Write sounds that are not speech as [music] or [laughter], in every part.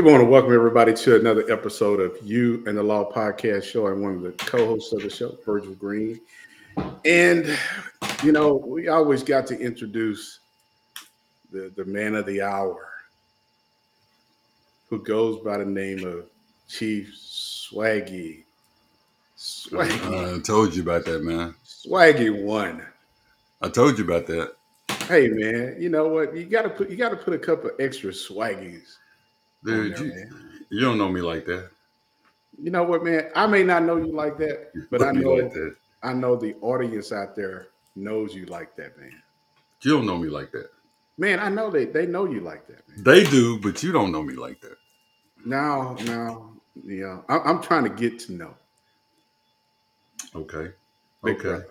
Hey, we want to welcome everybody to another episode of You and the Law podcast show. I'm one of the co-hosts of the show, Virgil Green. And you know, we always got to introduce the, the man of the hour who goes by the name of Chief Swaggy. Swaggy. Uh, I told you about that, man. Swaggy one. I told you about that. Hey man, you know what? You gotta put you gotta put a couple extra swaggies Dude, there, you, you, don't know me like that. You know what, man? I may not know you like that, but I know like that. I know the audience out there knows you like that, man. You don't know me like that. Man, I know they they know you like that. Man. They do, but you don't know me like that. No, no, yeah. I, am trying to get to know. Okay. Big okay. Brother.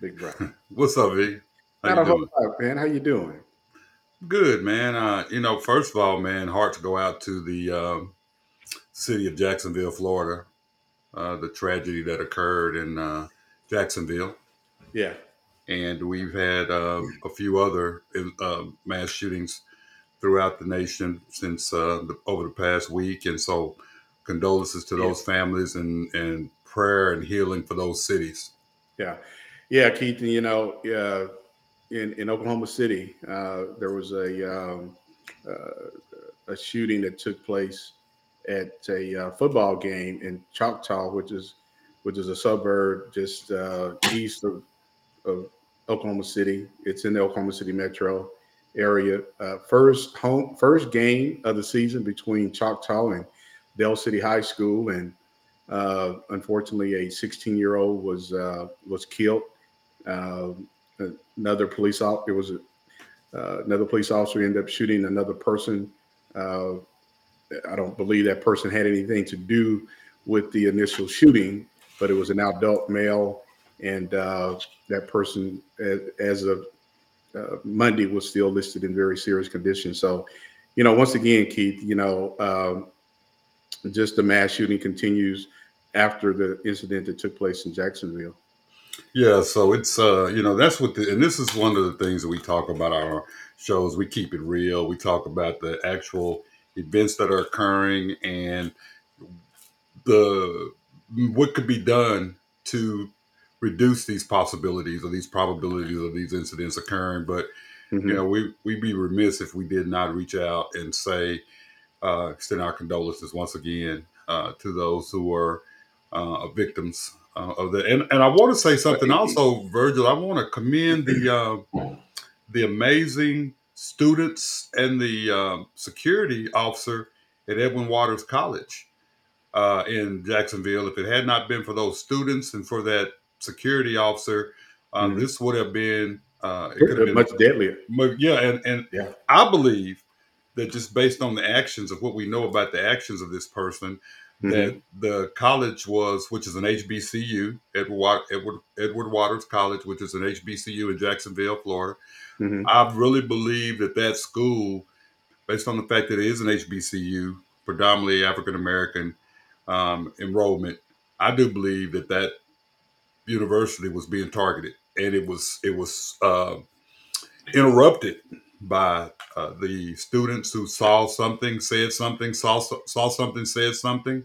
Big brother. [laughs] What's up, V? How Not a whole lot, man. How you doing? Good, man. Uh, you know, first of all, man, hearts go out to the uh, city of Jacksonville, Florida. Uh, the tragedy that occurred in uh, Jacksonville. Yeah. And we've had uh, a few other uh, mass shootings throughout the nation since uh, the, over the past week. And so, condolences to those yeah. families and, and prayer and healing for those cities. Yeah. Yeah, Keith, you know, yeah in, in Oklahoma City, uh, there was a um, uh, a shooting that took place at a uh, football game in Choctaw, which is which is a suburb just uh, east of, of Oklahoma City. It's in the Oklahoma City metro area. Uh, first home first game of the season between Choctaw and Del City High School, and uh, unfortunately, a 16 year old was was killed. Uh, another police officer. It was a, uh, another police officer ended up shooting another person. Uh, I don't believe that person had anything to do with the initial shooting, but it was an adult male, and uh, that person, as, as of uh, Monday, was still listed in very serious condition. So, you know, once again, Keith, you know, um, just the mass shooting continues after the incident that took place in Jacksonville. Yeah, so it's uh, you know, that's what the and this is one of the things that we talk about on our shows. We keep it real. We talk about the actual events that are occurring and the what could be done to reduce these possibilities or these probabilities of these incidents occurring. But mm-hmm. you know, we we'd be remiss if we did not reach out and say, uh, extend our condolences once again uh, to those who were uh, victims uh, of that. And and I want to say something also, Virgil. I want to commend the [clears throat] uh, the amazing students and the uh, security officer at Edwin Waters College uh, in Jacksonville. If it had not been for those students and for that security officer, uh, mm-hmm. this would have been uh, it could have been much deadlier. Yeah, and and yeah. I believe that just based on the actions of what we know about the actions of this person. That the college was, which is an HBCU, Edward, Edward, Edward Waters College, which is an HBCU in Jacksonville, Florida. Mm-hmm. I really believe that that school, based on the fact that it is an HBCU, predominantly African American um, enrollment, I do believe that that university was being targeted, and it was it was uh, interrupted by uh, the students who saw something, said something, saw saw something, said something,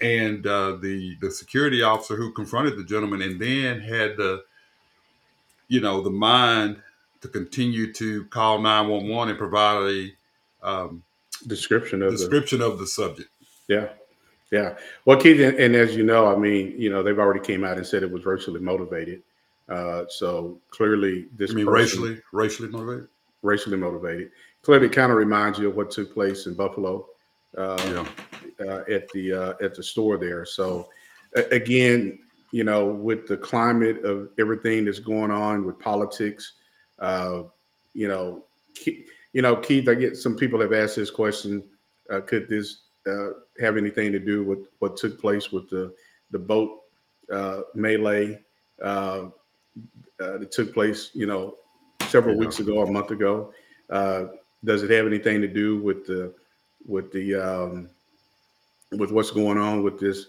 and uh, the the security officer who confronted the gentleman, and then had the you know the mind to continue to call nine one one and provide a um, description of description the, of the subject. Yeah, yeah. Well, Keith, and, and, as you know, I mean, you know, they've already came out and said it was racially motivated. Uh, so clearly, this. I mean, person, racially, racially motivated racially motivated. Clearly, kind of reminds you of what took place in Buffalo uh, yeah. uh, at the uh, at the store there. So, again, you know, with the climate of everything that's going on with politics, uh, you know, you know, Keith, I get some people have asked this question: uh, Could this uh, have anything to do with what took place with the the boat melee that took place? You know, several weeks ago a month ago. Uh, does it have anything to do with the with the um, with what's going on with this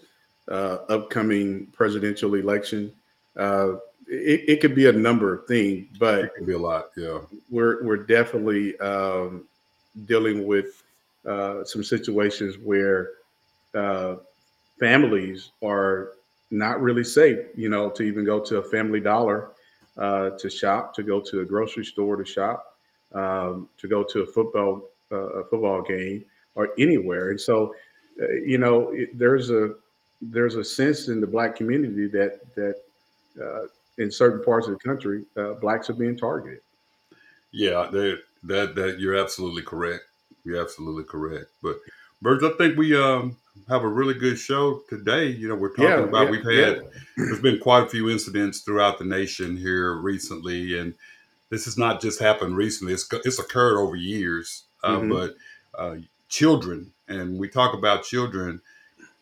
uh, upcoming presidential election? Uh, it, it, could be a number of things, but it could be a lot. Yeah, we're we're definitely um, dealing with uh, some situations where uh, families are not really safe, you know, to even go to a family dollar uh, to shop, to go to a grocery store to shop, um, to go to a football uh, a football game or anywhere. And so, uh, you know, it, there's a there's a sense in the black community that that uh, in certain parts of the country, uh, blacks are being targeted. Yeah, that that you're absolutely correct. You're absolutely correct. But Birds, I think we um have a really good show today. You know, we're talking Yeah, about yeah, we've yeah. had there's been quite a few incidents throughout the nation here recently, and this has not just happened recently. It's it's occurred over years. Uh, Mhm. But uh, children, and we talk about children,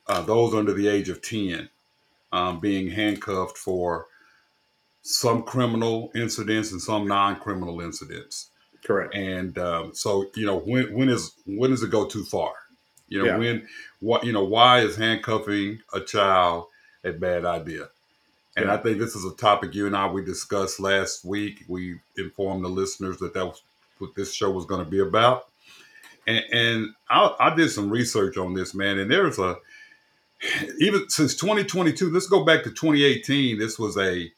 uh, those under the age of ten, um, being handcuffed for some criminal incidents and some non-criminal incidents Correct. and um, so you know when when is when does it go too far you know Yeah. when what you know why is handcuffing a child a bad idea? And i think this is a topic you and i we discussed last week. We informed the listeners that that was what this show was going to be about. And, and I, I did some research on this man and there's a even since 2022 let's go back to 2018 this was a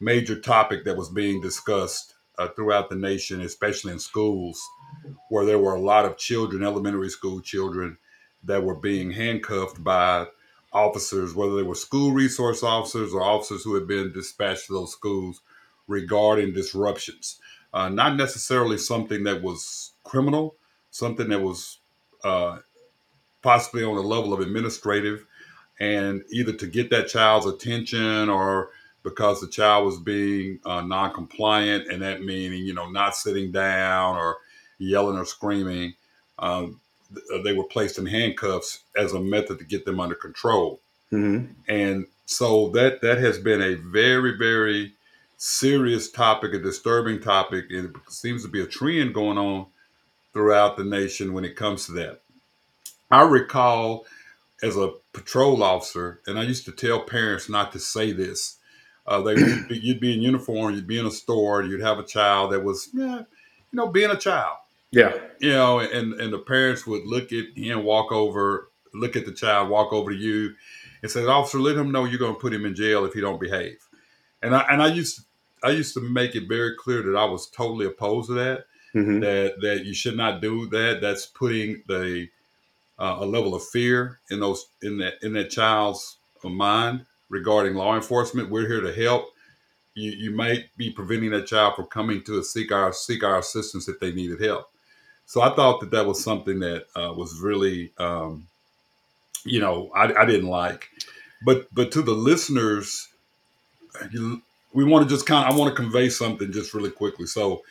major topic that was being discussed uh, throughout the nation especially in schools where there were a lot of children elementary school children that were being handcuffed by officers whether they were school resource officers or officers who had been dispatched to those schools regarding disruptions. Uh, not necessarily something that was criminal something that was uh, possibly on a level of administrative and either to get that child's attention or because the child was being uh, non-compliant and that meaning you know not sitting down or yelling or screaming um, they were placed in handcuffs as a method to get them under control. Hmm and so that that has been a very very serious topic a disturbing topic and it seems to be a trend going on throughout the nation when it comes to that. I recall as a patrol officer, and I used to tell parents not to say this. Uh, they you'd be in uniform, you'd be in a store, you'd have a child that was, yeah, you know, being a child, Yeah. you know, and and the parents would look at him, walk over, look at the child, walk over to you, and say, "Officer, let him know you're going to put him in jail if he don't behave." And I and I used I used to make it very clear that I was totally opposed to that hmm that that you should not do that. That's putting the uh, a level of fear in those in that in that child's mind regarding law enforcement. We're here to help. You you might be preventing that child from coming to seek our seek our assistance if they needed help. So I thought that that was something that uh, was really, um, you know, I, I didn't like. But but to the listeners, we want to just kind of I want to convey something just really quickly. So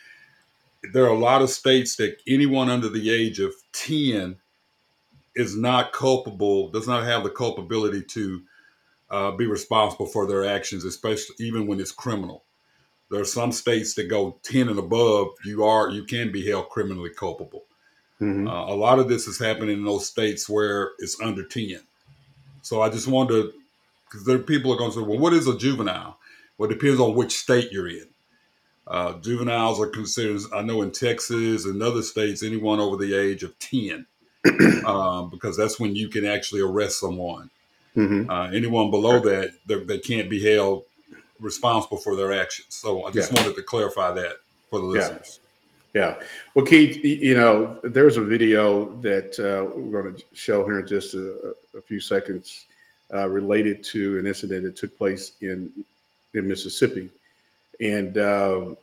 there are a lot of states that anyone under the age of 10 is not culpable, does not have the culpability to uh, be responsible for their actions, especially even when it's criminal. There are some states that go 10 and above, you are you can be held criminally culpable. hmm Uh, a lot of this is happening in those states where it's under 10. So I just wanted because there people are going to say, well, what is a juvenile? Well, it depends on which state you're in. Uh, juveniles are considered, I know in Texas and other states, anyone over the age of 10, [clears throat] um, because that's when you can actually arrest someone. hmm Uh, anyone below that, they can't be held responsible for their actions. So I just Yeah. wanted to clarify that for the listeners. Yeah. Well, Keith, you know, there's a video that uh, we're going to show here in just a, a few seconds uh, related to an incident that took place in in Mississippi, and um,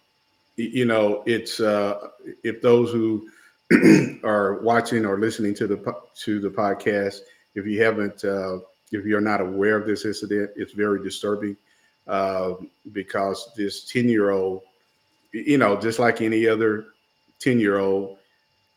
you know, it's uh, if those who [clears throat] are watching or listening to the to the podcast, if you haven't, uh, if you're not aware of this incident, it's very disturbing uh, because this ten year old, you know, just like any other 10 year old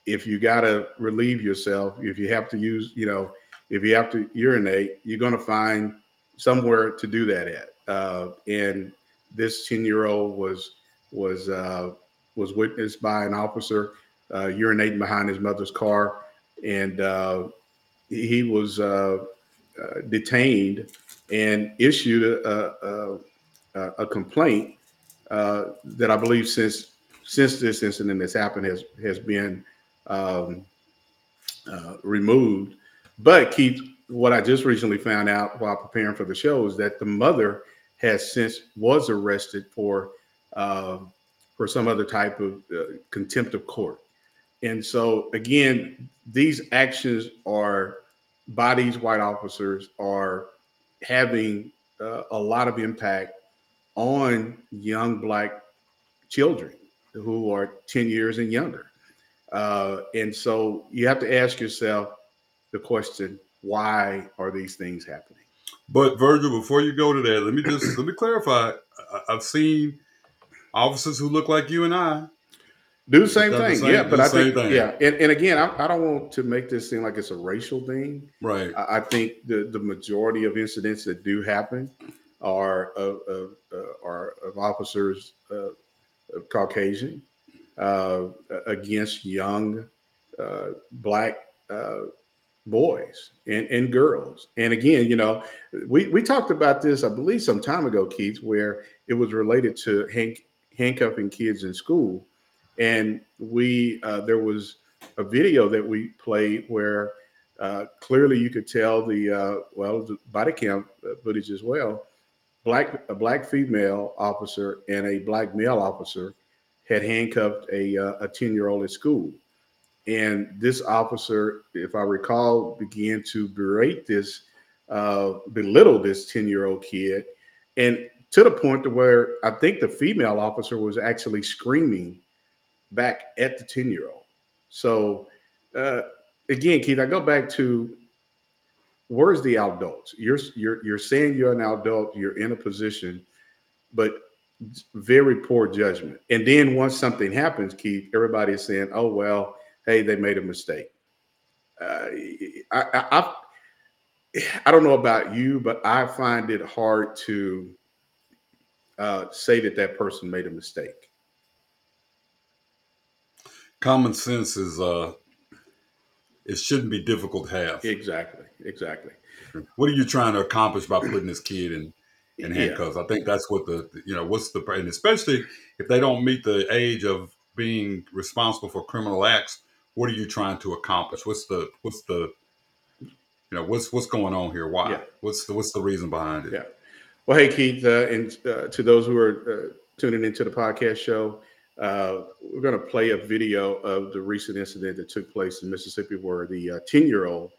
if you got to relieve yourself if you have to use you know if you have to urinate you're going to find somewhere to do that at. Uh, and this 10 year old was was uh, was witnessed by an officer uh, urinating behind his mother's car. And uh, he he was uh, uh, detained and issued a, a, a, complaint uh, that I believe since since this incident has happened has has been um, uh, removed. But Keith, what I just recently found out while preparing for the show is that the mother has since was arrested for uh, for some other type of uh, contempt of court. And so again, these actions are by these white officers are having uh, a lot of impact on young black children who are 10 years and younger. Uh, and so you have to ask yourself the question why are these things happening? But Virgil, before you go to that, let me just let me clarify. I've seen officers who look like you and I do the same thing. same- yeah, but I think thing. yeah, and, and again, I, I don't want to make this seem like it's a racial thing. right. I, I think the the majority of incidents that do happen are of, of uh, are of officers uh, of Caucasian uh, against young uh, black uh, boys and, and girls. And again, you know, we we talked about this, I believe, some time ago, Keith, where it was related to hand, handcuffing kids in school, and we uh, there was a video that we played where uh, clearly you could tell the uh, well the body cam footage as well. Black a black female officer and a black male officer had handcuffed a uh, a ten year old at school, and this officer, if I recall, began to berate this, uh, belittle this ten year old kid, and to the point to where I think the female officer was actually screaming back at the ten year old. So uh, again, Keith, I go back to where's the adults? You're you're you're saying you're an adult, you're in a position, but very poor judgment. And then once something happens, Keith, everybody is saying, "Oh well, hey, they made a mistake." Uh, I, I I I don't know about you, but I find it hard to uh, say that that person made a mistake. Common sense is uh it shouldn't be difficult to have. Exactly, exactly. What are you trying to accomplish by putting this kid in in Yeah. handcuffs? I think that's what the you know what's the and especially if they don't meet the age of being responsible for criminal acts. What are you trying to accomplish? What's the what's the you know what's what's going on here? Why? Yeah. What's the what's the reason behind it? Yeah. Well, hey, Keith, uh, and uh, to those who are uh, tuning into the podcast show, uh, we're going to play a video of the recent incident that took place in Mississippi where the 10 year old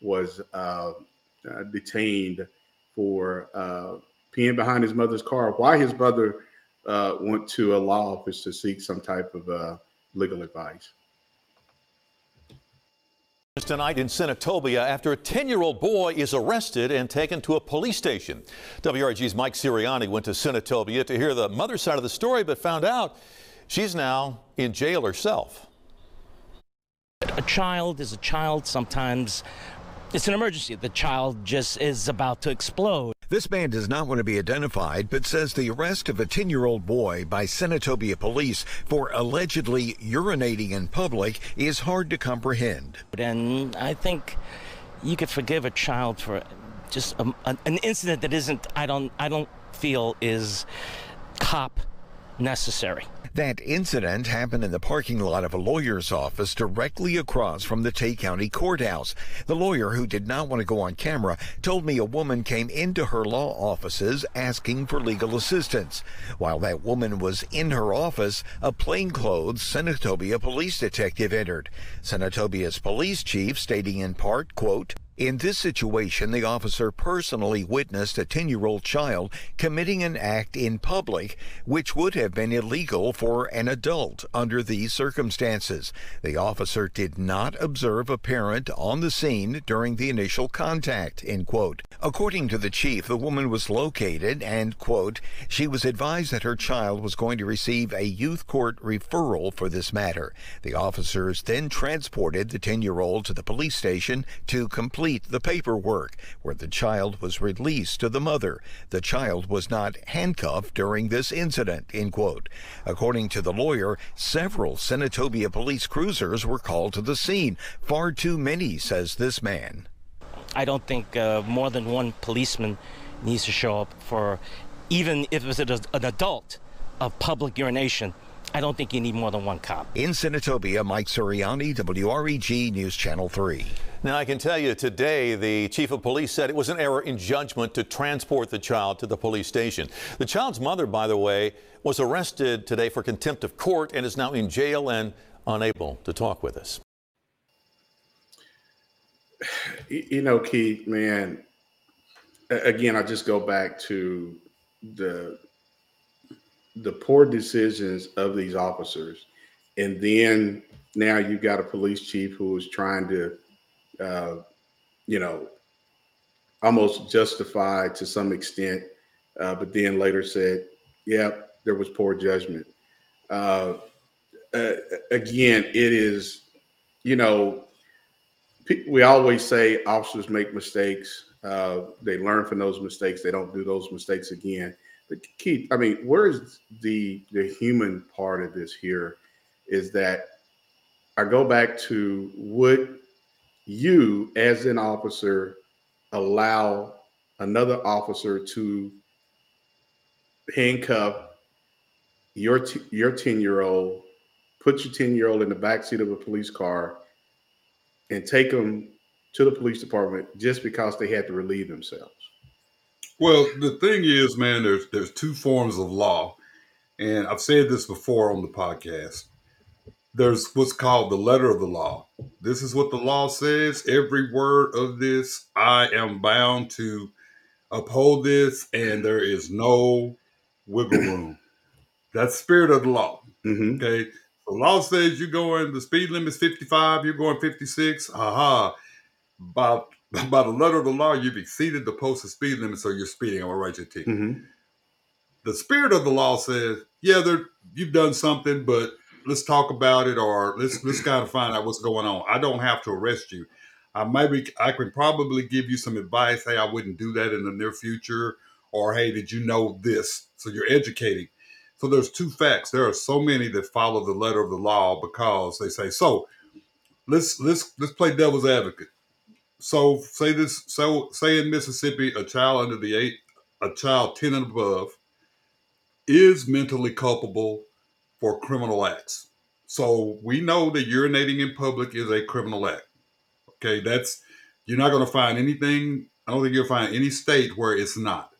was uh, uh, detained for uh, peeing behind his mother's car. Why his mother uh, went to a law office to seek some type of uh, legal advice. Tonight in Senatobia after a 10 year old boy is arrested and taken to a police station. WREG's Mike Suriani went to Senatobia to hear the mother's side of the story, but found out she's now in jail herself. a child is a child. Sometimes it's an emergency. The child just is about to explode. This man does not want to be identified, but says the arrest of a 10 year old boy by Senatobia police for allegedly urinating in public is hard to comprehend. And I think you could forgive a child for just a, an, an incident that isn't, I don't, I don't feel is cop necessary. That incident happened in the parking lot of a lawyer's office directly across from the Tate County Courthouse. The lawyer, who did not want to go on camera, told me a woman came into her law offices asking for legal assistance. While that woman was in her office, a plainclothes Senatobia police detective entered. Senatobia's police chief stating in part, quote, in this situation, the officer personally witnessed a 10 year old child committing an act in public which would have been illegal for an adult under these circumstances. The officer did not observe a parent on the scene during the initial contact. End quote. According to the chief, the woman was located and, quote, she was advised that her child was going to receive a youth court referral for this matter. The officers then transported the 10 year old to the police station to complete the paperwork, where the child was released to the mother. The child was not handcuffed during this incident, end quote. According to the lawyer, several Senatobia police cruisers were called to the scene. Far too many, says this man. I don't think uh, more than one policeman needs to show up for, even if it's an adult, of public urination. I don't think you need more than one cop. In Senatobia, Mike Suriani, WREG News Channel 3. Now, I can tell you today, the chief of police said it was an error in judgment to transport the child to the police station. The child's mother, by the way, was arrested today for contempt of court and is now in jail and unable to talk with us. You know, Keith, man, again, I just go back to the the poor decisions of these officers, and then now you've got a police chief who is trying to, uh, you know, almost justify to some extent, uh, but then later said, "Yeah, there was poor judgment." Uh again, it is, you know, we always say officers make mistakes. Uh, they learn from those mistakes. They don't do those mistakes again. But Keith, I mean, where's the the human part of this here? Is that I go back to would you, as an officer, allow another officer to handcuff your t- your ten year old, put your ten year old in the back seat of a police car, and take them to the police department just because they had to relieve themselves? Well, the thing is, man, there's there's two forms of law, and I've said this before on the podcast. There's what's called the letter of the law. This is what the law says. Every word of this, I am bound to uphold this, and there is no wiggle [clears throat] room. That's spirit of the law. Mm-hmm. Okay. The law says you're going, the speed limit is 55, you're going 56. Aha. By, [laughs] by the letter of the law, you've exceeded the posted speed limit, so you're speeding. I'm going to write you a ticket. Mm-hmm. The spirit of the law says, yeah, you've done something, but let's talk about it or let's let's [clears throat] kind of find out what's going on. I don't have to arrest you. I maybe I can probably give you some advice. Hey, I wouldn't do that in the near future. Or hey, did you know this? So you're educating. So there's two facts. There are so many that follow the letter of the law because they say, so let's let's let's play devil's advocate. So say this so say in Mississippi, a child under the eight, a child 10 and above is mentally culpable for criminal acts. So we know that urinating in public is a criminal act. Okay, that's you're not going to find anything. I don't think you'll find any state where it's not.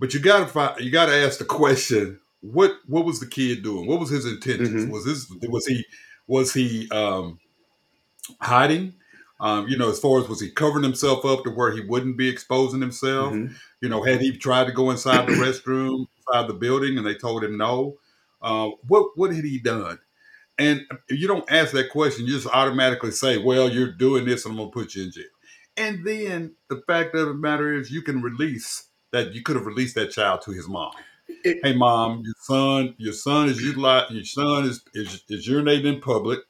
But you got to find. You got to ask the question: What What was the kid doing? What was his intentions? Mhm. Was this was he was he um, hiding? Um, you know, as far as was he covering himself up to where he wouldn't be exposing himself? Mhm. You know, had he tried to go inside the restroom, [clears throat] inside the building, and they told him no? Uh, what what had he done? And you don't ask that question; you just automatically say, "Well, you're doing this, and I'm gonna put you in jail." And then the fact of the matter is, you can release that. You could have released that child to his mom. It- hey, mom, your son, your son is utilized. Your son is, is is urinating in public.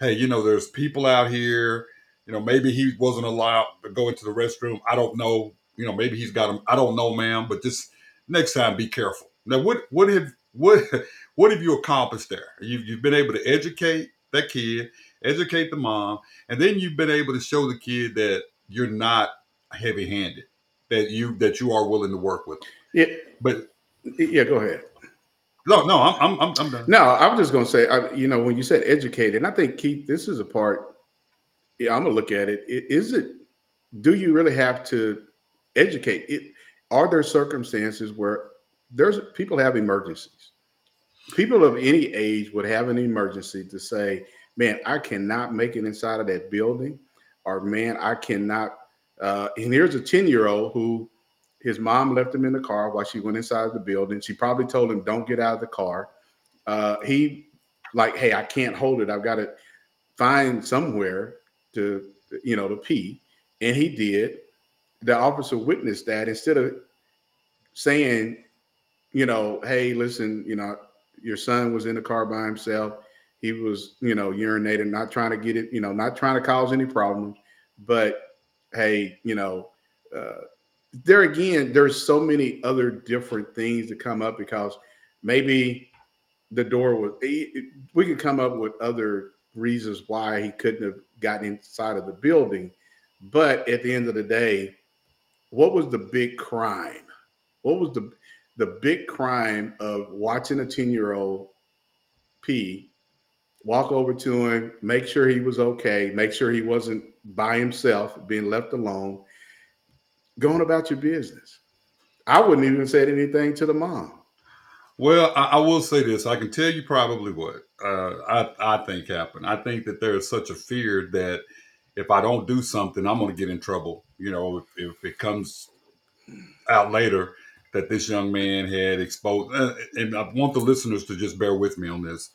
Hey, you know, there's people out here. You know, maybe he wasn't allowed to go into the restroom. I don't know. You know, maybe he's got him. I don't know, ma'am. But just next time, be careful. Now, what what have what [laughs] what have you accomplished there? You've you've been able to educate that kid, educate the mom, and then you've been able to show the kid that you're not heavy handed, that you that you are willing to work with. Them. Yeah, But yeah. Go ahead. No, no, I'm I'm I'm, done. No, I was just to say, I, you know, when you said educated, and I think Keith, this is a part. Yeah, I'm gonna look at it. Is it? Do you really have to educate? It are there circumstances where there's people have emergencies. People of any age would have an emergency to say, "Man, I cannot make it inside of that building," or "Man, I cannot." Uh, and here's a ten year old who his mom left him in the car while she went inside the building. She probably told him, "Don't get out of the car." Uh, he like, "Hey, I can't hold it. I've got to find somewhere to, you know, to pee," and he did. The officer witnessed that. Instead of saying, you know, "Hey, listen, you know, your son was in the car by himself. He was, you know, urinating, not trying to get it, you know, not trying to cause any problems, but hey, you know." Uh, there again, there's so many other different things that come up because maybe the door was. We could come up with other reasons why he couldn't have gotten inside of the building, but at the end of the day, what was the big crime? What was the the big crime of watching a 10 year old pee, walk over to him, make sure he was okay, make sure he wasn't by himself, being left alone, going about your business. I wouldn't even said anything to the mom. Well, I, I, will say this. I can tell you probably what uh, I, I think happened. I think that there is such a fear that if I don't do something, I'm going to get in trouble. You know, if, if, it comes out later that this young man had exposed, uh, and I want the listeners to just bear with me on this.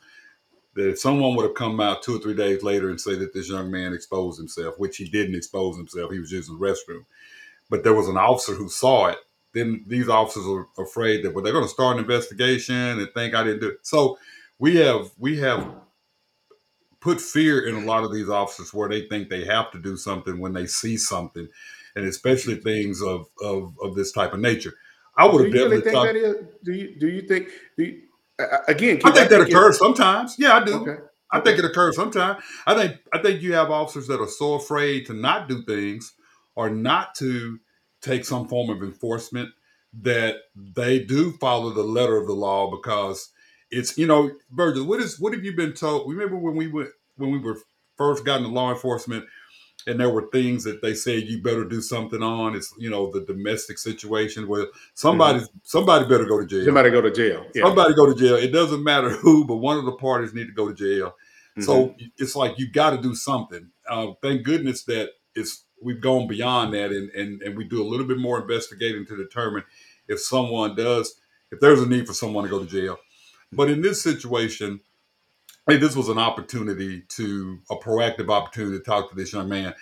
That if someone would have come out two or three days later and say that this young man exposed himself, which he didn't expose himself, he was using the restroom, but there was an officer who saw it then these officers are afraid that well, they're going to start an investigation and think I didn't do it. So we have we have put fear in a lot of these officers where they think they have to do something when they see something, and especially things of of, of this type of nature. I would have definitely really think that is. Do you do you think? Do you, uh, again, I think that occurs sometimes. Yeah, I do. Okay. I okay. think it occurs sometimes. I think I think you have officers that are so afraid to not do things or not to take some form of enforcement that they do follow the letter of the law because it's you know Virgil what is what have you been told remember when we went when we were first got into law enforcement and there were things that they said you better do something on it's you know the domestic situation where somebody mm-hmm. somebody better go to jail somebody go to jail yeah. somebody go to jail it doesn't matter who but one of the parties need to go to jail mm-hmm. so it's like you got to do something uh, thank goodness that it's we've gone beyond that and, and and we do a little bit more investigating to determine if someone does if there's a need for someone to go to jail. But in this situation, hey, this was an opportunity to a proactive opportunity to talk to this young man.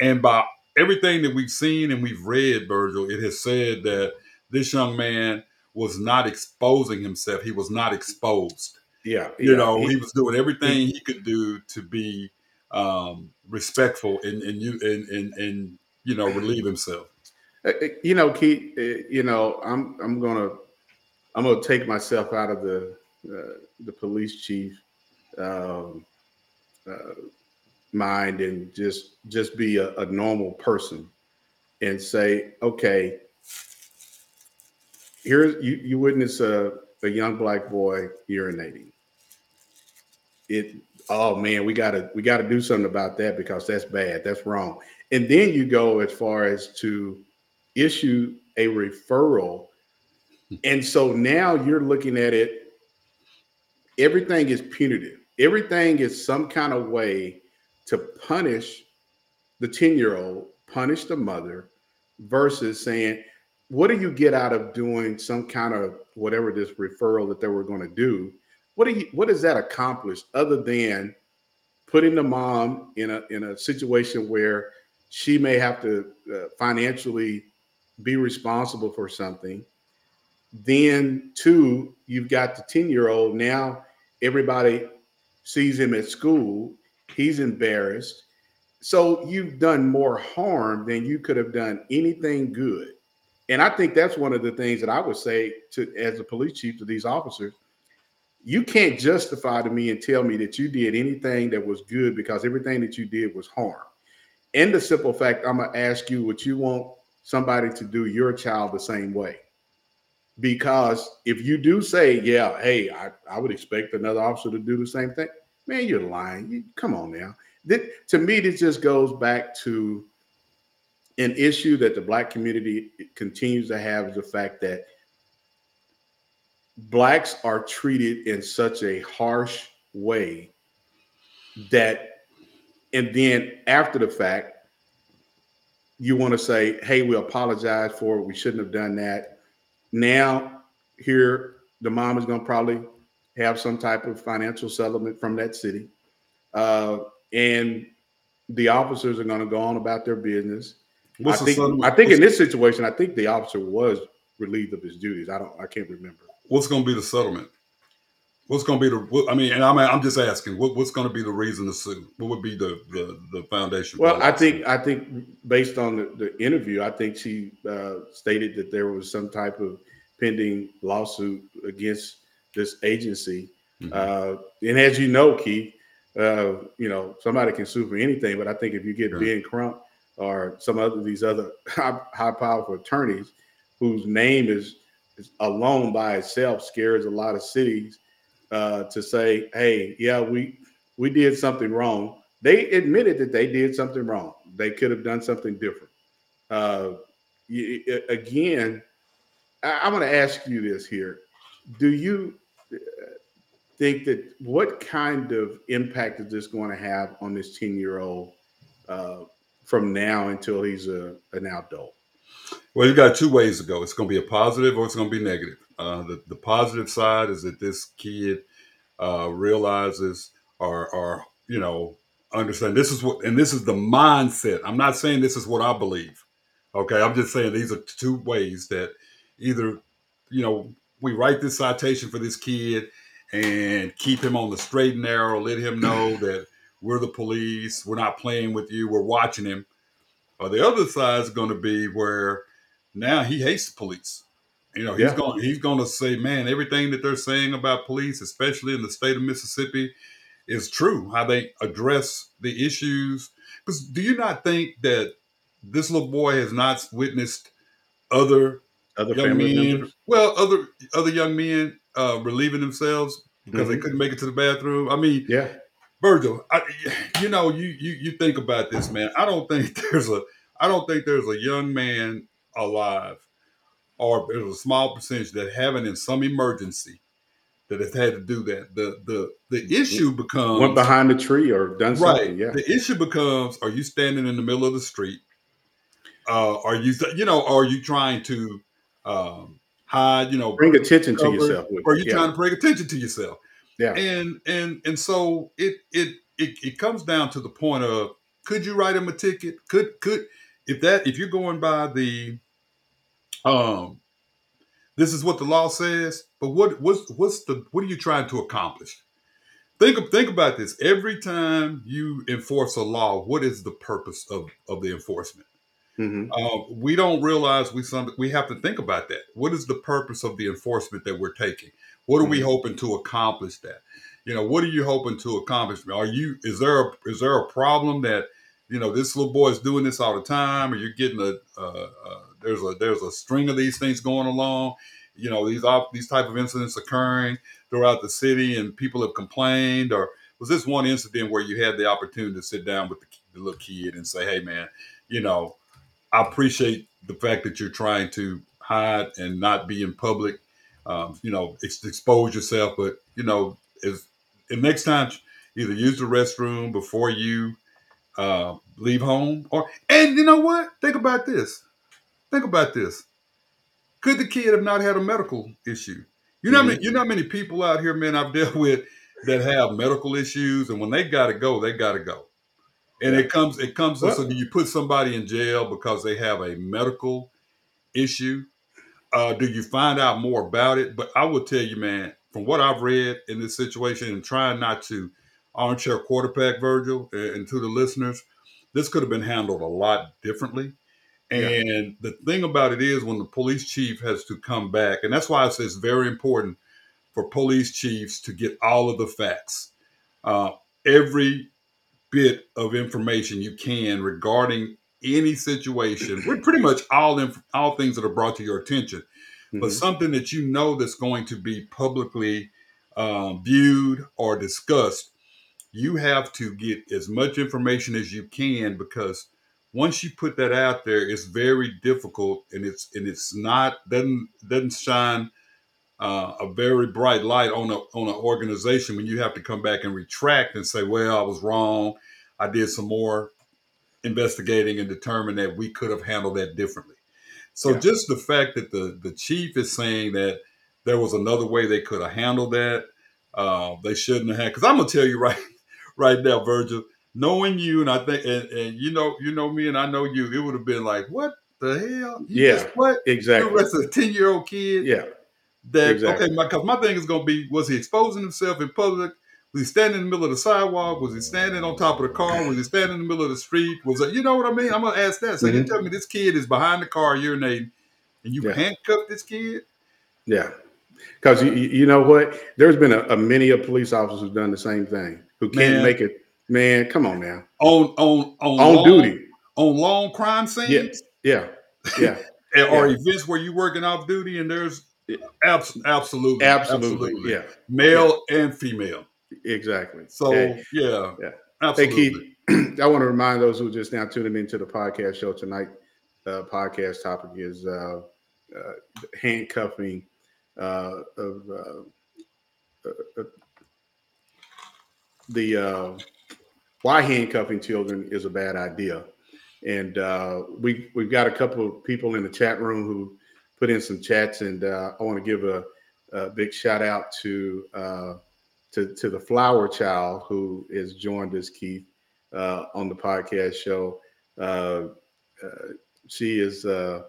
And by everything that we've seen and we've read, Virgil, it has said that this young man was not exposing himself. He was not exposed. Yeah. You yeah. know, he, he, was doing everything he, he could do to be um, respectful and and you and, and and you know relieve himself. Uh, uh, you know, Keith. Uh, you know, I'm I'm gonna I'm gonna take myself out of the uh, the police chief um, uh, mind and just just be a, a normal person and say, okay, here's you you witness a, a young black boy urinating. It oh man, we gotta we gotta do something about that because that's bad. That's wrong. And then you go as far as to issue a referral. And so now you're looking at it, everything is punitive. Everything is some kind of way to punish the 10 year old, punish the mother, versus saying, what do you get out of doing some kind of whatever this referral that they were going to do what do you what does that accomplish other than putting the mom in a in a situation where she may have to uh, financially be responsible for something? Then two you've got the 10 year old now everybody sees him at school. He's embarrassed. So you've done more harm than you could have done anything good. And i think that's one of the things that i would say to as a police chief to these officers you can't justify to me and tell me that you did anything that was good because everything that you did was harm. In the simple fact, I'm gonna ask you what you want somebody to do your child the same way. Because if you do say, yeah, hey, I, I would expect another officer to do the same thing, man, you're lying. You, come on now. That, to me, this just goes back to an issue that the black community continues to have is the fact that blacks are treated in such a harsh way that and then after the fact you want to say hey we apologize for it. We shouldn't have done that. Now here the mom is going to probably have some type of financial settlement from that city uh, and the officers are going to go on about their business. What's I think, I think in this situation, I think the officer was relieved of his duties. I don't, I can't remember what's going to be the settlement? What's going to be the? I mean, and I'm I'm just asking, what, what's going to be the reason to sue? What would be the the, the foundation? Well, I think I think based on the, the interview, I think she uh, stated that there was some type of pending lawsuit against this agency. Mm-hmm. Uh, and as you know, Keith, uh, you know somebody can sue for anything, but I think if you get. Ben Crump or some other these other [laughs] high, high powerful attorneys whose name is alone by itself scares a lot of cities uh, to say, "Hey, yeah, we we did something wrong." They admitted that they did something wrong. They could have done something different. Uh, again, I, I'm going to ask you this here: Do you uh, think that what kind of impact is this going to have on this 10 year old uh, from now until he's a, an adult? Well, you got two ways to go. It's going to be a positive or it's going to be negative. Uh, the, the positive side is that this kid uh, realizes or, or, you know, understand this is what, and this is the mindset. I'm not saying this is what I believe. Okay. I'm just saying these are two ways that either, you know, we write this citation for this kid and keep him on the straight and narrow, let him know that we're the police, we're not playing with you, we're watching him. Or the other side is going to be where now he hates the police. You know, he's yeah. going he's going to say, man, everything that they're saying about police, especially in the state of Mississippi, is true. How they address the issues. Because do you not think that this little boy has not witnessed other other young men, members? well, other other young men uh, relieving themselves because Mm-hmm. they couldn't make it to the bathroom. I mean, Yeah. Virgil, I, you know, you you you think about this, man. I don't think [laughs] there's a I don't think there's a young man alive, or there's a small percentage that haven't in some emergency that has had to do that. The the the issue becomes Went behind the tree or done something. right. Yeah. The issue becomes: Are you standing in the middle of the street? Uh, are you you know? Are you trying to um, hide? You know, Bring attention to yourself. Or are you yeah. trying to bring attention to yourself? Yeah. And and and so it it it it comes down to the point of could you write him a ticket? Could could if that if you're going by the um this is what the law says, but what what's what's the what are you trying to accomplish? Think of, think about this. Every time you enforce a law, what is the purpose of, of the enforcement? Mhm. Uh, we don't realize we some we have to think about that. What is the purpose of the enforcement that we're taking? What are we hoping to accomplish? That you know, what are you hoping to accomplish? Are you is there a, is there a problem that you know this little boy is doing this all the time, or you're getting a uh, uh, there's a there's a string of these things going along? You know, these these type of incidents occurring throughout the city, and people have complained, or was this one incident where you had the opportunity to sit down with the, the little kid and say, "Hey, man, you know." I appreciate the fact that you're trying to hide and not be in public. Um, you know, ex- expose yourself, but you know, is and next time either use the restroom before you uh, leave home, or and you know what? Think about this. Think about this. Could the kid have not had a medical issue? You know, how many, you know how many people out here, man, I've [laughs] dealt with that have medical issues, and when they got to go, they got to go and it comes it comes Well- so do you put somebody in jail because they have a medical issue uh, do you find out more about it? But i will tell you man from what i've read in this situation and trying not to armchair quarterback virgil and, to the listeners this could have been handled a lot differently. And the thing about it is when the police chief has to come back and that's why i say it's very important for police chiefs to get all of the facts uh, every bit of information you can regarding any situation, with pretty much all inf- all things that are brought to your attention, but Mhm. something that you know that's going to be publicly um, viewed or discussed, you have to get as much information as you can because once you put that out there, it's very difficult and it's and it's not doesn't doesn't shine uh, a very bright light on a on an organization when you have to come back and retract and say, "Well, I was wrong. I did some more investigating and determined that we could have handled that differently." So Yeah. just the fact that the the chief is saying that there was another way they could have handled that, uh, they shouldn't have. Had because I'm gonna tell you [laughs] right right now, Virgil, knowing you and I think and, and you know you know me and I know you, it would have been like, "What the hell? You Yeah. just what?" Exactly. arrested a ten year old kid Yeah. that Exactly. okay, my cause my thing is gonna be was he exposing himself in public? Was he standing in the middle of the sidewalk? Was he standing on top of the car? Was he standing in the middle of the street? Was it you know what I mean? I'm gonna ask that. So you Mhm. tell me this kid is behind the car urinating and you Yeah. handcuffed this kid? Yeah. Because you, you you know what? There's been a, a many of police officers who've done the same thing who can't Man. make it. Man, come on now. On on on On long, duty. on long crime scenes Yeah. Yeah. [laughs] Yeah. Or Yeah. events where you're working off duty and there's Abs- absolutely, Absolutely, yeah, male and female. Exactly. So Hey, yeah, Yeah. Hey, absolutely. Keith, [clears throat] I want to remind those who are just now tuning into the podcast show tonight. Uh, podcast topic is uh, uh, handcuffing uh, of uh, uh, the uh, why handcuffing children is a bad idea. And uh, we we've got a couple of people in the chat room who put in some chats, and uh, I want to give a, a big shout out to uh, to to the flower child who has joined us, Keith, uh, on the podcast show. Uh, uh, she is uh,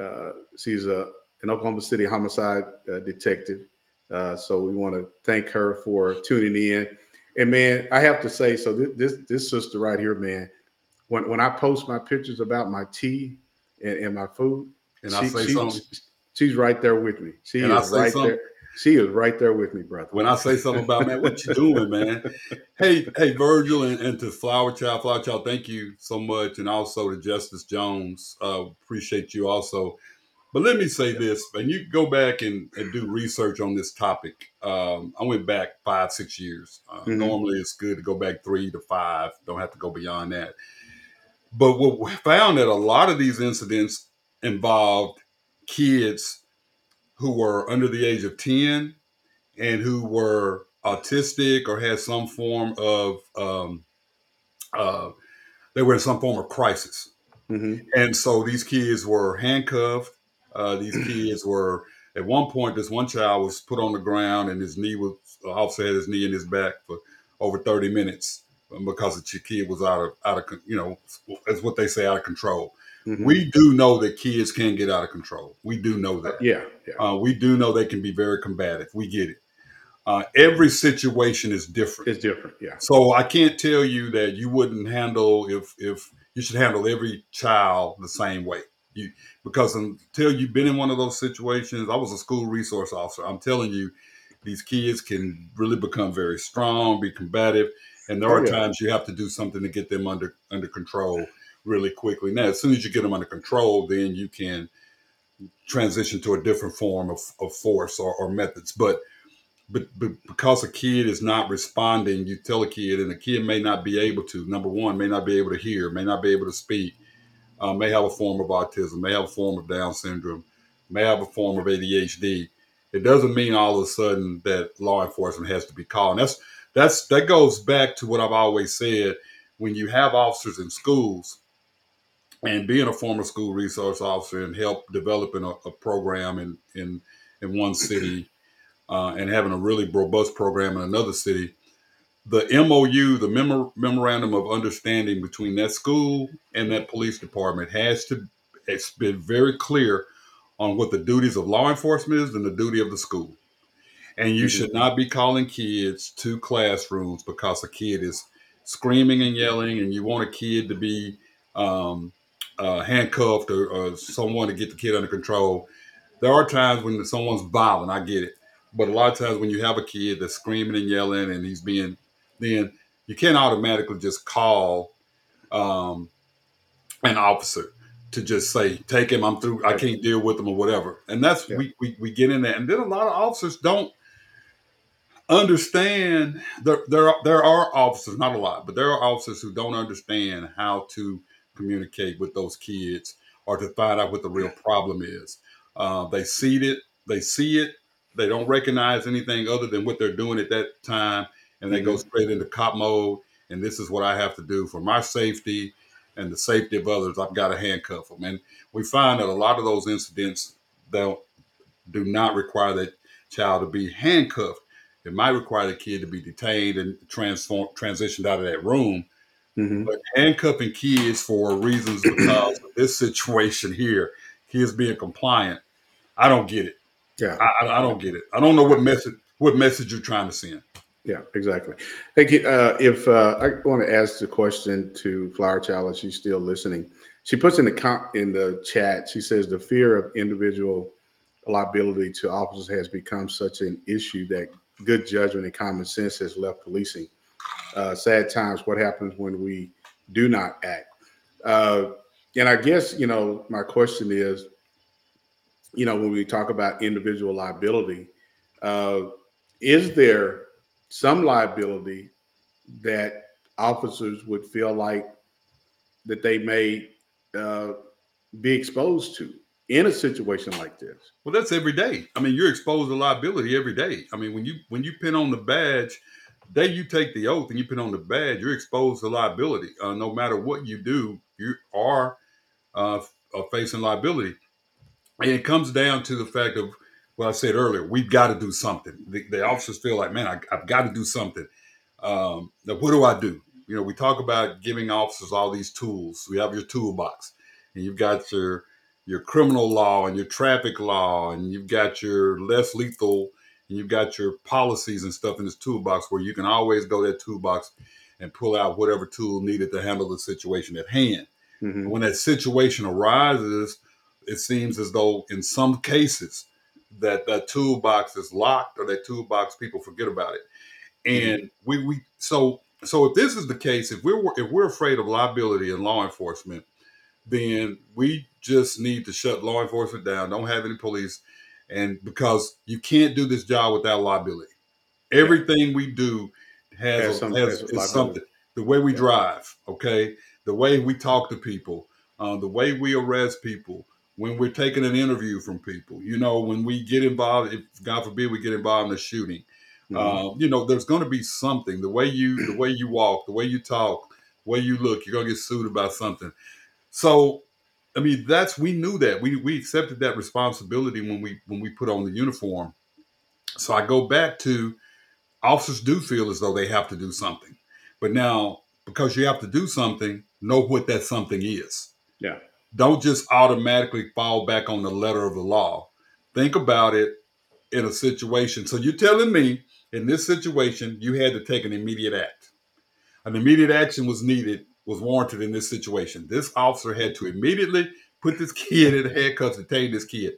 uh, she's a an Oklahoma City homicide uh, detective. Uh, so we want to thank her for tuning in. And man, I have to say, so this this, this sister right here, man, when when I post my pictures about my tea and, and my food, And I say she- something. she's right there with me. She And is right something. there. She is right there with me, brother. When I say something about man, what you doing, man? [laughs] Hey, hey, Virgil, and, and to Flower Child, Flower Child, thank you so much, and also to Justice Jones, uh, appreciate you also. But let me say this, and you go back and, and do research on this topic. Um, I went back five, six years. Uh, Mhm. Normally, it's good to go back three to five. Don't have to go beyond that. But what we found that a lot of these incidents involved kids who were under the age of 10 and who were autistic or had some form of um, uh, they were in some form of crisis. Hmm and so these kids were handcuffed. Uh, these [clears throat] kids were at one point this one child was put on the ground and his knee was officer had his knee in his back for over 30 minutes because the kid was out of out of you know that's what they say out of control hmm we do know that kids can get out of control we do know that yeah, yeah, uh, we do know they can be very combative. We get it. Uh, every situation is different. it's different. Yeah, So I can't tell you that you wouldn't handle if if you should handle every child the same way. You because until you've been in one of those situations, I was a school resource officer. I'm telling you, these kids can really become very strong, be combative, and there Oh, are yeah. times you have to do something to get them under under control really quickly. Now, as soon as you get them under control, then you can transition to a different form of, of force or, or methods. But, but but because a kid is not responding, you tell a kid, and the kid may not be able to. Number one, may not be able to hear, may not be able to speak, uh, may have a form of autism, may have a form of Down syndrome, may have a form of ADHD. It doesn't mean all of a sudden that law enforcement has to be called. And that's that's that goes back to what I've always said. When you have officers in schools, and being a former school resource officer and help developing a, a program in in in one city uh, and having a really robust program in another city the mou the memor- memorandum of understanding between that school and that police department has to it's been very clear on what the duties of law enforcement is and the duty of the school. And you should not be calling kids to classrooms because a kid is screaming and yelling and you want a kid to be um, uh, handcuffed or, or someone to get the kid under control. There are times when someone's violent, I get it. But a lot of times when you have a kid that's screaming and yelling and he's being, then you can't automatically just call um, an officer to just say, take him, I'm through, I can't deal with him or whatever. And that's, Yeah. we, we, we get in that. And then a lot of officers don't understand there, there are there are officers not a lot but there are officers who don't understand how to communicate with those kids or to find out what the real problem is. Uh, they see it they see it they don't recognize anything other than what they're doing at that time and they go straight into cop mode and this is what i have to do for my safety and the safety of others. I've got to handcuff them and we find that a lot of those incidents don't do not require that child to be handcuffed. It might require the kid to be detained and transform transitioned out of that room. Hmm But handcuffing kids for reasons because of this situation here, kids being compliant, I don't get it. yeah. I, I, I don't get it. I don't know what message what message you're trying to send. Yeah, exactly. Thank you. uh, if uh, I want to ask the question to Flower Child, if she's still listening, she puts in the com- in the chat. She says the fear of individual liability to officers has become such an issue that good judgment and common sense has left policing. Uh, sad times. What happens when we do not act? Uh, and I guess you know my question is, you know, when we talk about individual liability, uh, is there some liability that officers would feel like that they may uh, be exposed to in a situation like this? Well, that's every day. I mean, you're exposed to liability every day. I mean, when you when you pin on the badge, day you take the oath and you put on the badge, you're exposed to liability. Uh, no matter what you do, you are uh, facing liability. And it comes down to the fact of what I said earlier. We've got to do something. The, the officers feel like, man, I, have got to do something. Um, now, what do I do? You know, we talk about giving officers all these tools. We have your toolbox, and you've got your your criminal law and your traffic law, and you've got your less lethal, and you've got your policies and stuff in this toolbox where you can always go that toolbox and pull out whatever tool needed to handle the situation at hand. Mm-hmm. When that situation arises, it seems as though in some cases that that toolbox is locked or that toolbox people forget about it. And mm-hmm. we we so so if this is the case, if we're if we're afraid of liability in law enforcement, then we just need to shut law enforcement down. Don't have any police, and because you can't do this job without liability. Everything we do has, has, some, has, has something. The way we yeah. drive, okay, the way we talk to people, uh, the way we arrest people, when we're taking an interview from people, you know, when we get involved, if God forbid we get involved in a shooting, mm-hmm. uh, you know, there's going to be something. The way you, the way you walk, the way you talk, the way you look, you're going to get sued about something. So, I mean, that's we knew that we we accepted that responsibility when we when we put on the uniform. So I go back to officers do feel as though they have to do something, but now because you have to do something, know what that something is. Yeah. Don't just automatically fall back on the letter of the law. Think about it in a situation. So you're telling me in this situation you had to take an immediate act. An immediate action was needed, was warranted in this situation. This officer had to immediately put this [laughs] kid in handcuffs and take this kid.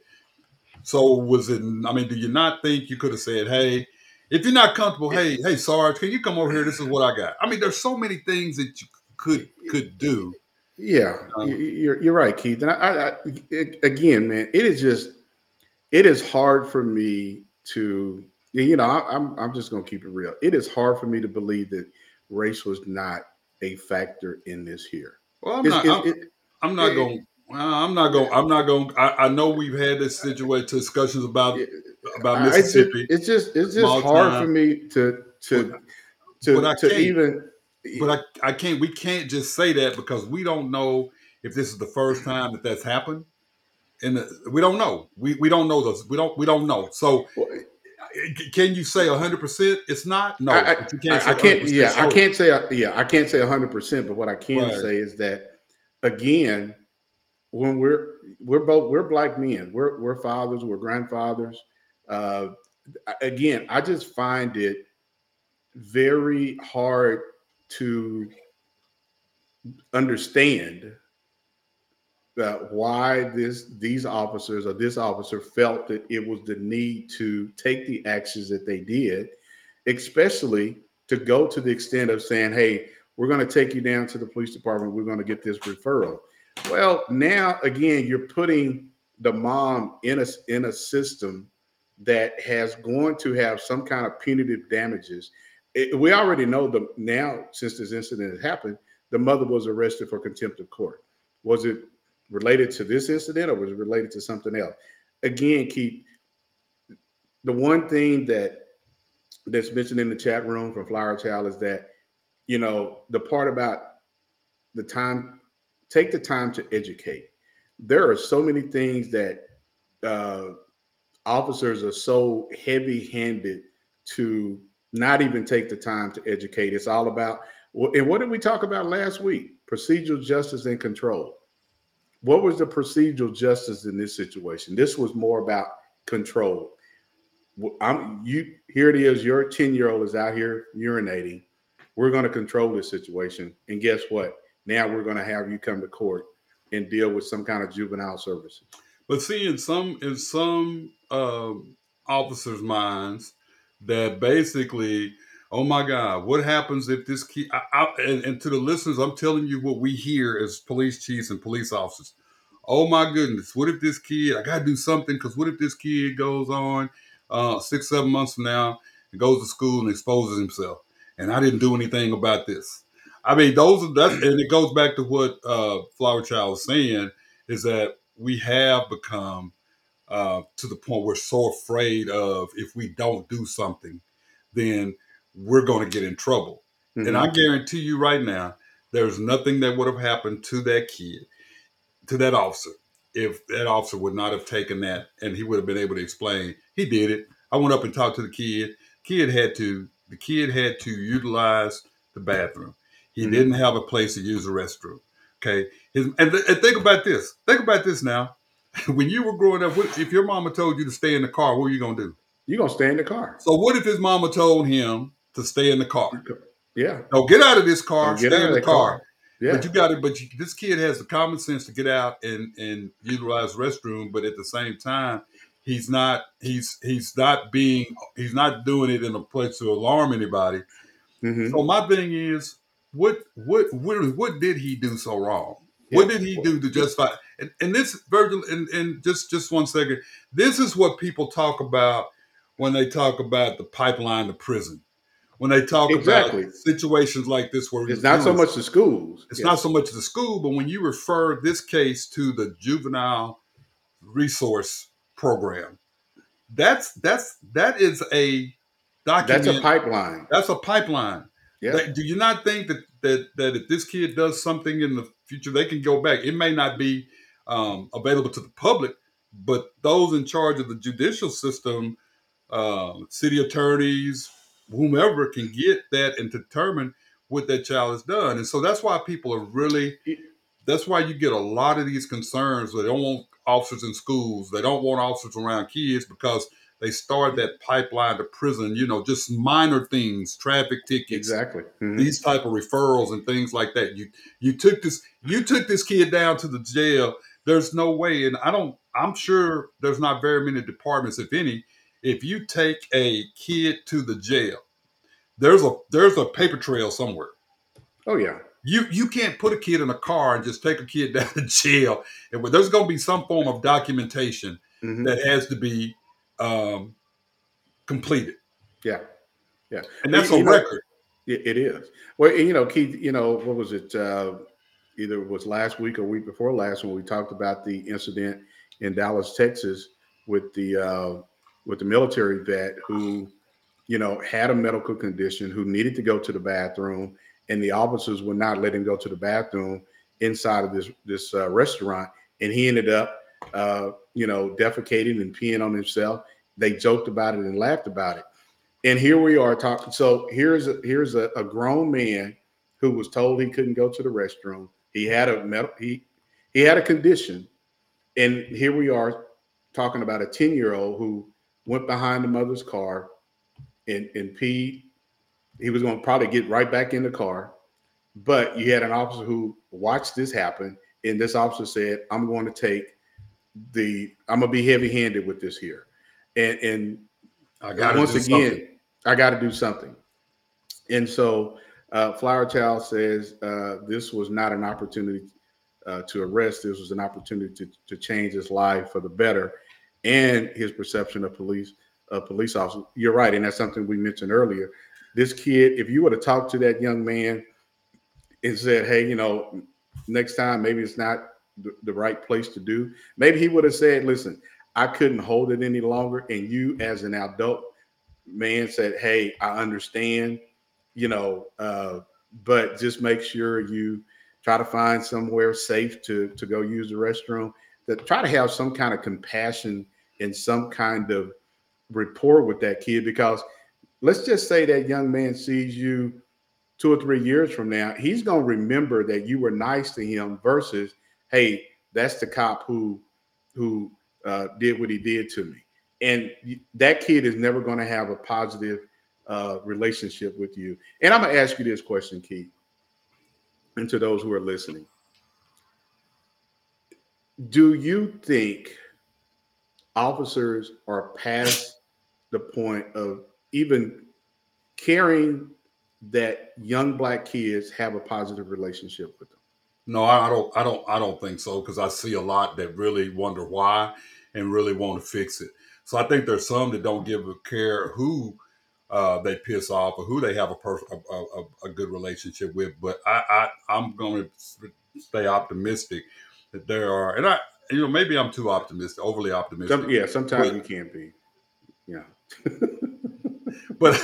So was it? I mean, do you not think you could have said, "Hey, if you're not comfortable, hey, hey, Sarge, can you come over here? This is what I got." I mean, there's so many things that you could could do. Yeah, um, you're you're right, Keith. And I, I, I, again, man, it is just it is hard for me to you know I, I'm I'm just gonna keep it real. It is hard for me to believe that race was not a factor in this here. Well, I'm it's, not. I'm, it, I'm, not going. I'm not going. I'm not going. I, I know we've had this situation discussions about about Mississippi. It's just it's just hard time. for me to to to, to even but I, I can't. We can't just say that because we don't know if this is the first time that that's happened, and uh, we don't know. We we don't know those. We don't we don't know. So. Can you say hundred percent? It's not. No, I, can't. I, can't yeah, sure. I can't say. Yeah, I can't say hundred percent. But what I can right. say is that again, when we're we're both we're black men. We're we're fathers. We're grandfathers. Uh, again, I just find it very hard to understand that why this these officers or this officer felt that it was the need to take the actions that they did, especially to go to the extent of saying, "Hey, we're going to take you down to the police department. We're going to get this referral." Well, now again, you're putting the mom in a in a system that has going to have some kind of punitive damages it, we already know the now since this incident has happened, the mother was arrested for contempt of court. Was it related to this incident or was related to something else? Again, keep the one thing that that's mentioned in the chat room from Flower Child is that you know the part about the time take the time to educate. There are so many things that uh, officers are so heavy-handed to not even take the time to educate. It's all about, and what did we talk about last week? Procedural justice and control. What was the procedural justice in this situation? This was more about control. I'm you here it is, your 10 year old is out here urinating. We're going to control this situation. And guess what? Now we're going to have you come to court and deal with some kind of juvenile services. But see, in some in some uh, officers' minds, that basically, oh my God, what happens if this key? I, I, and, and to the listeners, I'm telling you what we hear as police chiefs and police officers. oh my goodness, what if this kid? I gotta do something because what if this kid goes on uh, six, seven months from now and goes to school and exposes himself, and I didn't do anything about this. I mean, those are that's and it goes back to what uh, Flower Child was saying is that we have become uh, to the point we're so afraid of if we don't do something, then we're going to get in trouble. Mhm. And I guarantee you right now, there's nothing that would have happened to that kid, to that officer, if that officer would not have taken that and he would have been able to explain he did it. I went up and talked to the kid. Kid had to the kid had to utilize the bathroom. He Mhm. didn't have a place to use the restroom. Okay. His, and, and think about this. Think about this now. [laughs] when you were growing up, what, if your mama told you to stay in the car, what were you gonna do? You're gonna stay in the car. So what if his mama told him to stay in the car? Yeah. No, get out of this car, get stay in the car. car. Yeah. But you got it. But you, this kid has the common sense to get out and and utilize restroom. But at the same time, he's not he's he's not being he's not doing it in a place to alarm anybody. Mhm. So my thing is, what what what what did he do so wrong? What did he do to justify? And, and this Virgil, and, and just just one second. This is what people talk about when they talk about the pipeline to prison. When they talk Exactly. about situations like this, where It's not so much the schools. it's Yeah. not so much the school, but when you refer this case to the juvenile resource program, that's that's that is a document. That's a pipeline. That's a pipeline. Yeah. That- do you not think that that that if this kid does something in the future, they can go back? It may not be um, available to the public, but those in charge of the judicial system, uh, city attorneys, whomever, can get that and determine what that child has done. And so that's why people are really. That's why you get a lot of these concerns. They don't want officers in schools. They don't want officers around kids because they start that pipeline to prison. You know, just minor things, traffic tickets, Exactly. Mhm. these type of referrals and things like that. You you took this you took this kid down to the jail. There's no way, and I don't. I'm sure there's not very many departments, if any. If you take a kid to the jail, there's a there's a paper trail somewhere. Oh yeah. You you can't put a kid in a car and just take a kid [laughs] down to jail. And there's going to be some form of documentation Mhm. that has to be um, completed, Yeah. Yeah. and that's You a know- record. It, it is. Well, you know, Keith, you know, what was it? Uh, either it was last week or week before last when we talked about the incident in Dallas, Texas, with the uh, with the military vet who, you know, had a medical condition who needed to go to the bathroom, and the officers would not let him go to the bathroom inside of this this uh, restaurant, and he ended up, uh, you know, defecating and peeing on himself. They joked about it and laughed about it and here we are talking. So here's a here's a, a grown man who was told he couldn't go to the restroom. He had a medical he he had a condition, and here we are talking about a ten year old who went behind the mother's car and and peed. He was going to probably get right back in the car, but you had an officer who watched this happen, and this officer said, "I'm going to take the I'm gonna be heavy handed with this here," and and I got once again, something. I got to do something. And so, uh, Flower Child says uh, this was not an opportunity uh, to arrest. This was an opportunity to, to change his life for the better, and his perception of police, of police officers. You're right, and that's something we mentioned earlier. This kid, if you were to talk to that young man and said, "Hey, you know, next time maybe it's not the, the right place to do," maybe he would have said, "Listen." I couldn't hold it any longer. And you, as an adult man, said, Hey, I understand, you know, uh, but just make sure you try to find somewhere safe to, to go use the restroom. That try to have some kind of compassion and some kind of rapport with that kid because let's just say that young man sees you two or three years from now, he's going to remember that you were nice to him versus, hey, that's the cop who who uh, did what he did to me. And that kid is never going to have a positive uh, relationship with you. And I'm going to ask you this question, Keith, and to those who are listening. Do you think officers are past the point of even caring that young black kids have a positive relationship with them? No, I, don't. I don't. I don't think so because I see a lot that really wonder why and really want to fix it. So I think there's some that don't give a care who uh, they piss off or who they have a, perf- a, a, a good relationship with. But I, I I'm going to stay optimistic that there are, and I you know maybe I'm too optimistic, overly optimistic. Some, yeah, sometimes But- you can't be. Yeah. [laughs] [laughs] but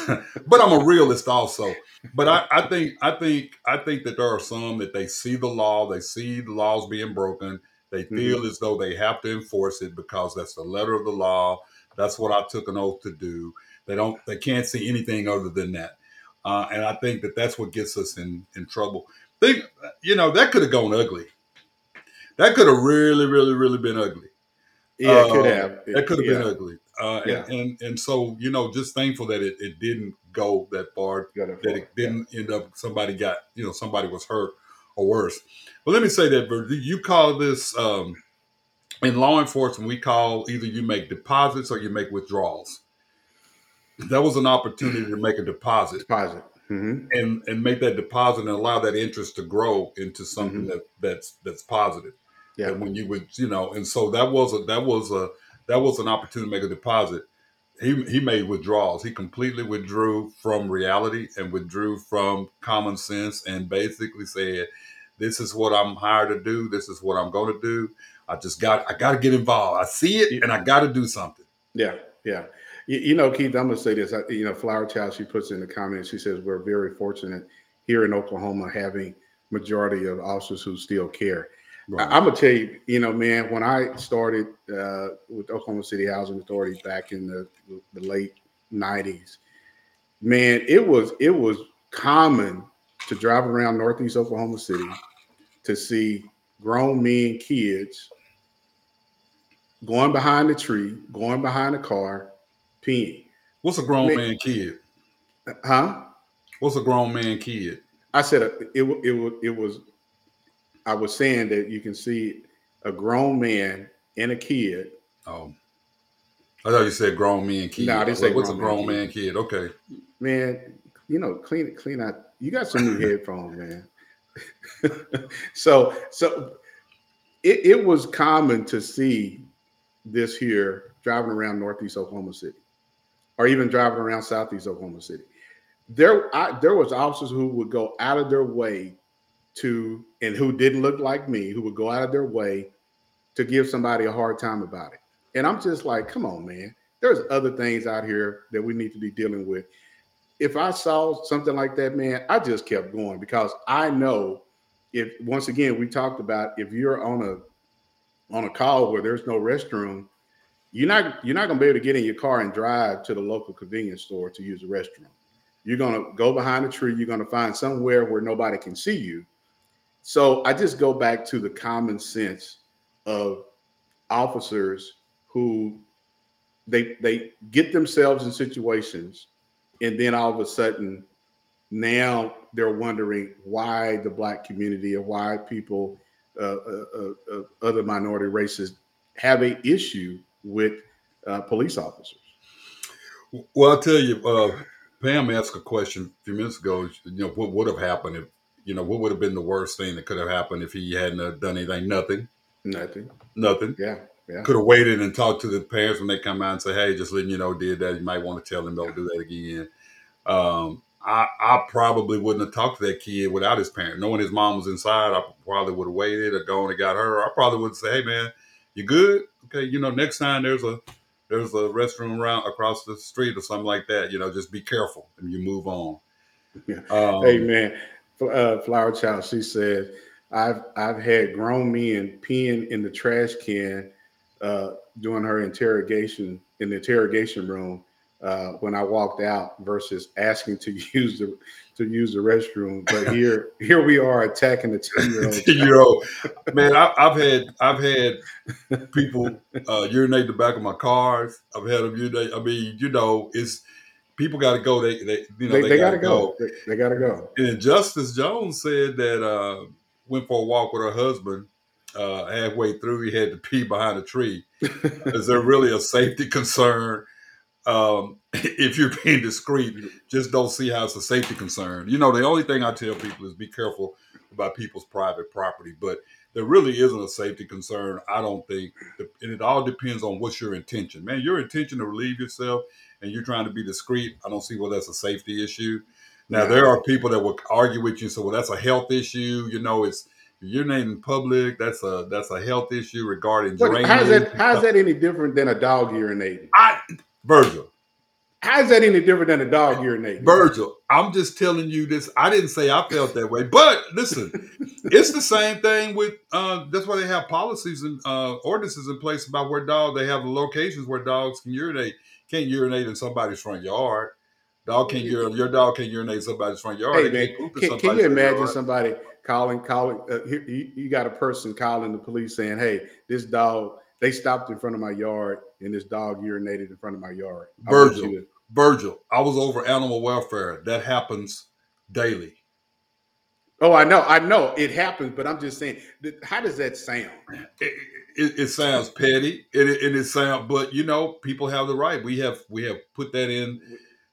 but I'm a realist also. But I, I think I think I think that there are some that they see the law, they see the laws being broken, they feel as though they have to enforce it because that's the letter of the law. That's what I took an oath to do. They don't they can't see anything other than that. Uh, and I think that that's what gets us in in trouble. Think you know that could have gone ugly. That could have really really really been ugly. Yeah, it could Uh, have. That could have yeah, been ugly. Uh, Yeah. and, and and so you know, just thankful that it, it didn't go that far. That for- it didn't end up somebody got you know somebody was hurt or worse. But let me say that you call this um, in law enforcement. We call either you make deposits or you make withdrawals. That was an opportunity to make a deposit Deposit. hmm and and make that deposit and allow that interest to grow into something Mhm. that that's that's positive. Yeah. And when you would, you know, and so that was a that was a that was an opportunity to make a deposit. He he made withdrawals. He completely withdrew from reality and withdrew from common sense and basically said, "This is what I'm hired to do. This is what I'm going to do. I just got I got to get involved. I see it and I got to do something." Yeah, yeah. You, you know, Keith, I'm gonna say this. I, you know, Flower Child, she puts in the comments. She says we're very fortunate here in Oklahoma having majority of officers who still care. I, I'm gonna tell you, you know, man, when I started uh, with Oklahoma City Housing Authority back in the, the late '90s, man, it was it was common to drive around Northeast Oklahoma City to see grown men, kids going behind the tree, going behind the car, peeing. What's a grown Man- man kid? Huh? What's a grown man kid? I said uh, it. It was. It was. I was saying that you can see a grown man and a kid. Oh, I thought you said grown man kid. No, I didn't say What's a grown man grown man kid? Okay. Man, you know, clean it, clean out. You got some new [laughs] headphones, man. [laughs] so, so it, it was common to see this here driving around Northeast Oklahoma City, or even driving around Southeast Oklahoma City. There, I, there was officers who would go out of their way to, and who didn't look like me, who would go out of their way to give somebody a hard time about it. And I'm just like, come on, man. There's other things out here that we need to be dealing with if I saw something like that, man, I just kept going because I know if once again we talked about if you're on a on a call where there's no restroom, you're not you're not gonna be able to get in your car and drive to the local convenience store to use the restroom. You're gonna go behind a tree, you're gonna find somewhere where nobody can see you. So I just go back to the common sense of officers who they they get themselves in situations and then all of a sudden now they're wondering why the black community or why people uh, uh, uh, uh, other minority races have a issue with uh, police officers Well, I'll tell you, uh, Pam asked a question a few minutes ago. You know, what would have happened if, you know, what would have been the worst thing that could have happened if he hadn't done anything? Nothing. nothing Nothing. yeah yeah Could have waited and talked to the parents when they come out and say, hey, just letting you know, did that. You might want to tell them don't do that again. Um, I, I probably wouldn't have talked to that kid without his parent. Knowing his mom was inside, I probably would have waited or gone and got her. I probably would say, hey, man, you good? Okay, you know, next time there's a there's a restroom around across the street or something like that. You know, just be careful and you move on. Um, hey man uh, flower child she said i've i've had grown men peeing in the trash can uh, during her interrogation in the interrogation room uh, when I walked out versus asking to [laughs] use the to use the restroom. But here here we are attacking the ten year old. [laughs] year old man I, i've had i've had people uh urinate the back of my cars i've had them urinate i mean you know it's people got to go they they you know They, they, they got gotta go. They, they gotta go. and justice jones said that uh went for a walk with her husband uh halfway through he had to pee behind a tree [laughs] is there really a safety concern um, [laughs] if you're being discreet, just don't see how it's a safety concern. You know, the only thing I tell people is be careful about people's private property, but there really isn't a safety concern. I don't think, and it all depends on what's your intention. Man, your intention to relieve yourself, and you're trying to be discreet. I don't see where that's a safety issue. Now Yeah. there are people that will argue with you, and say, "Well, that's a health issue." You know, it's you're in public. That's a that's a health issue regarding What, how's that? How's that any different than a dog urinating? I, Virgil, How's that any different than a dog urinating? Virgil, I'm just telling you this. I didn't say I felt that way, but listen, it's the same thing with. Uh, that's why they have policies and uh, ordinances in place about where dogs. They have locations where dogs can urinate. Can't urinate in somebody's front yard. Dog can't urinate. Your dog can't urinate in somebody's front yard. Hey man, can't poop in can, can you imagine yard. somebody calling, calling? Uh, here, you, you got a person calling the police saying, "Hey, this dog they stopped in front of my yard and this dog urinated in front of my yard." I Virgil. to- Virgil, I was over animal welfare. That happens daily. oh, I know, I know it happens, but I'm just saying, how does that sound? it, it, it sounds petty and it, and it sound but you know people have the right we have we have put that in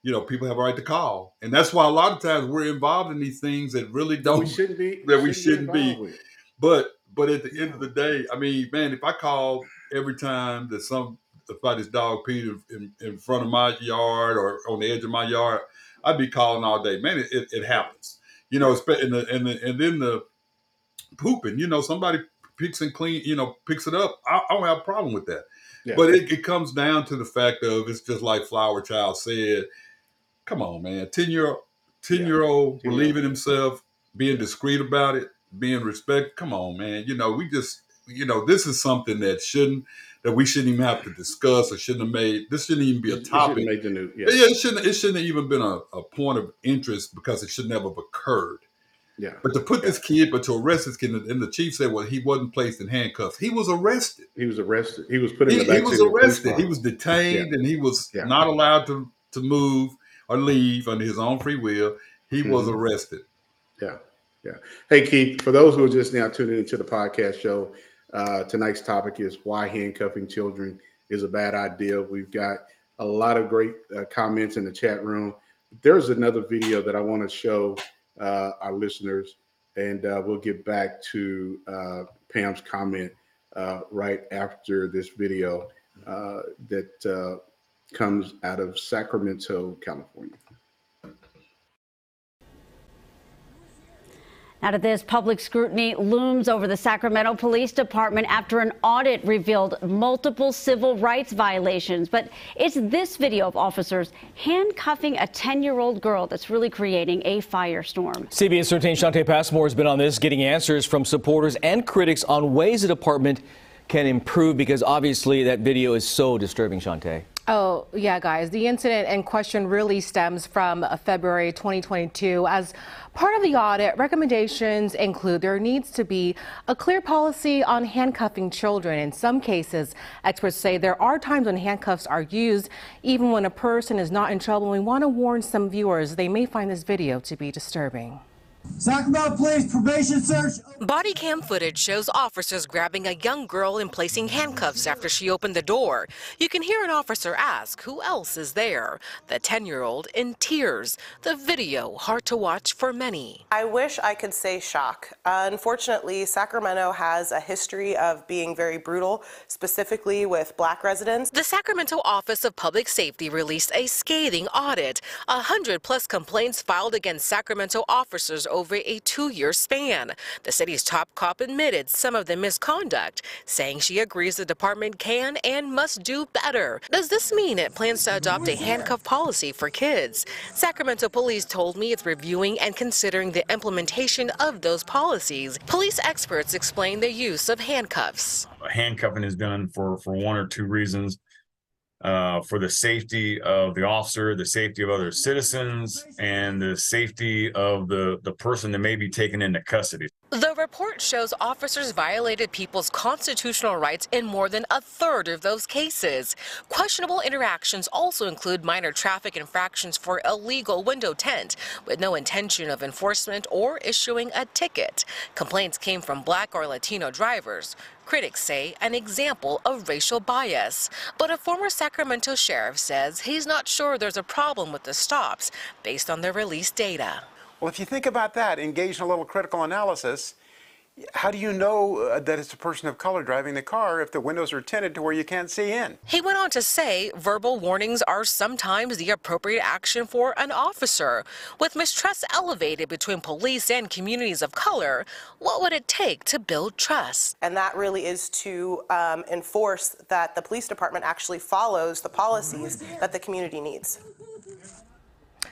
you know people have a right to call and that's why a lot of times we're involved in these things that really don't we shouldn't be. that we shouldn't be. with. but but at the end of the day i mean man if i call every time that some somebody's dog peed in, in, in front of my yard or on the edge of my yard i'd be calling all day man it, it, it happens you know and, the, and, the, and then the pooping you know somebody picks and clean you know picks it up i, I don't have a problem with that. Yeah. but it, it comes down to the fact of it's just like flower child said come on man 10 year 10 year old 10 year relieving himself being discreet about it being respect come on man you know we just you know this is something that shouldn't that we shouldn't even have to discuss or shouldn't have made this shouldn't even be a It shouldn't topic. the news. Yeah, yeah, it shouldn't it shouldn't have even been a, a point of interest because it should never have occurred yeah. but to put this kid, but to arrest this kid, and the chief said, well, he wasn't placed in handcuffs. He was arrested. He was arrested. He was put in He, the back he was seat of the police arrested. He was detained, and he was Yeah. not allowed to to move or leave under his own free will. He was Mhm. arrested. Yeah, yeah. Hey, Keith, for those who are just now tuning into the podcast show, uh, tonight's topic is why handcuffing children is a bad idea. We've got a lot of great uh, comments in the chat room. There's another video that I want to show uh, our listeners, and uh, we'll get back to uh, Pam's comment uh, right after this video uh, that uh, comes out of Sacramento, California. Now to this, public scrutiny looms over the Sacramento Police Department after an audit revealed multiple civil rights violations. But it's this video of officers handcuffing a 10 year old girl that's really creating a firestorm. CBS 13 Shantae Passmore has been on this, getting answers from supporters and critics on ways the department can improve because obviously that video is so disturbing, Shante. Oh, yeah, guys. The incident in question really stems from uh, February 2022. As part of the audit, recommendations include there needs to be a clear policy on handcuffing children. In some cases, experts say there are times when handcuffs are used even when a person is not in trouble. We want to warn some viewers they may find this video to be disturbing. Sacramento Police probation search. Body cam footage shows officers grabbing a young girl and placing handcuffs after she opened the door. You can hear an officer ask who else is there. The 10 year old in tears. The video hard to watch for many. I wish I could say shock. unfortunately, Sacramento has a history of being very brutal, specifically with black residents. The Sacramento Office of Public Safety released a scathing audit. A hundred plus complaints filed against Sacramento officers over a two year span. The city's top cop admitted some of the misconduct, saying she agrees the department can and must do better. Does this mean it plans to adopt a handcuff policy for kids? Sacramento police told me it's reviewing and considering the implementation of those policies. Police experts explain the use of handcuffs. handcuffing is done for for one or two reasons uh, for the safety of the officer the safety of other citizens and the safety of the the person that may be taken into custody The report shows officers violated people's constitutional rights in more than a third of those cases. Questionable interactions also include minor traffic infractions for illegal window tint, with no intention of enforcement or issuing a ticket. Complaints came from black or Latino drivers. Critics say an example of racial bias. But a former Sacramento sheriff says he's not sure there's a problem with the stops based on the released data. Well, if you think about that, engage in a little critical analysis, how do you know uh, that it's a person of color driving the car if the windows are tinted to where you can't see in? He went on to say verbal warnings are sometimes the appropriate action for an officer. With mistrust elevated between police and communities of color, what would it take to build trust? And that really is to um, enforce that the police department actually follows the policies that the community needs.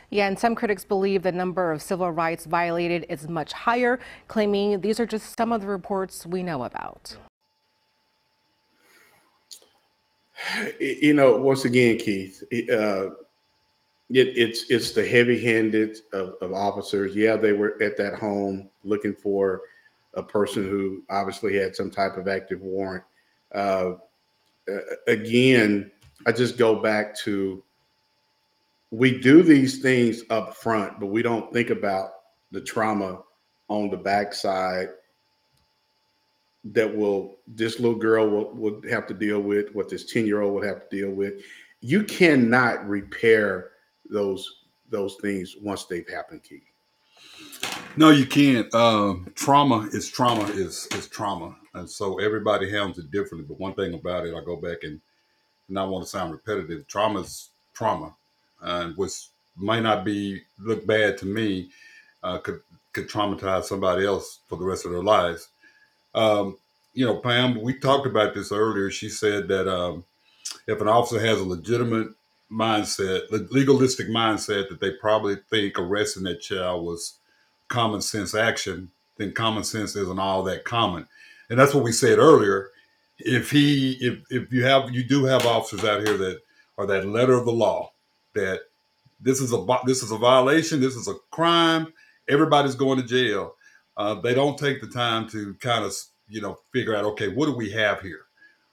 Yeah, and some critics believe the number of civil rights violated is much higher, claiming these are just some of the reports we know about. [sighs] You know, once again, Keith, uh, it, it's it's the heavy-handed of, of officers. Yeah, they were at that home looking for a person who obviously had some type of active warrant. Uh, again, I just go back to we do these things up front, but we don't think about the trauma on the backside that will this little girl will, will have to deal with, what this 10 year old will have to deal with. You cannot repair those those things once they've happened, Keith. No, you can't. Um, trauma is trauma is is trauma, and so everybody handles it differently. But one thing about it, I go back and and I want to sound repetitive. Trauma is trauma, and which might not be look bad to me, uh, could could traumatize somebody else for the rest of their lives. Um, you know, Pam, we talked about this earlier. She said that um, if an officer has a legitimate mindset, legalistic mindset, that they probably think arresting that child was common sense action, then common sense isn't all that common. And that's what we said earlier. If he, if if you have, you do have officers out here that are that letter of the law, that this is a this is a violation, this is a crime, everybody's going to jail. Uh, they don't take the time to kind of you know figure out okay, what do we have here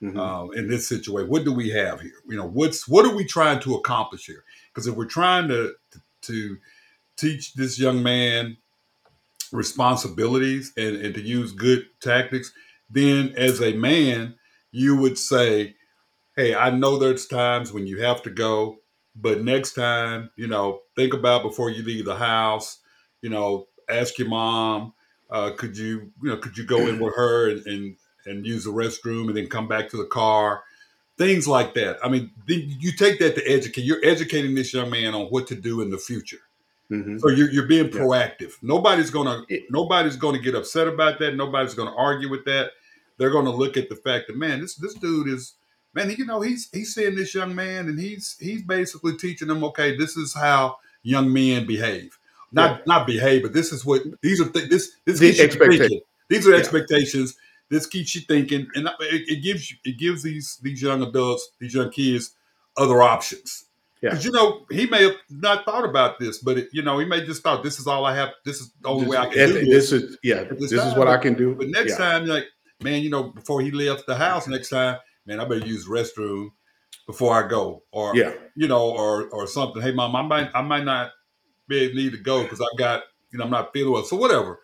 mm-hmm. uh, in this situation? What do we have here? You know, what's what are we trying to accomplish here? Because if we're trying to, to to teach this young man responsibilities and, and to use good tactics, then as a man, you would say, Hey, I know there's times when you have to go. But next time, you know, think about before you leave the house. You know, ask your mom, uh, could you, you know, could you go in with [clears throat] her and, and and use the restroom and then come back to the car? Things like that. I mean, you take that to educate. You're educating this young man on what to do in the future. Mm-hmm. So you're, you're being proactive. Yeah. Nobody's gonna nobody's gonna get upset about that. Nobody's gonna argue with that. They're gonna look at the fact that man, this this dude is man, you know, he's he's seeing this young man and he's he's basically teaching him, okay, this is how young men behave. Not yeah. not behave, but this is what these are. Th- this this the expectations. These are yeah. expectations. This keeps you thinking, and it, it, gives you it gives these these young adults, these young kids, other options. Because you know he may have not thought about this, but it, you know he may just thought this is all I have. This is the only this, way I can do this. This is yeah. This, this is what I can do. But next yeah. time, like man, you know, before he left the house, next time man, I better use restroom before I go, or yeah, you know, or or something. Hey, mom, I might I might not be need to go because I got you know I'm not feeling well, so whatever.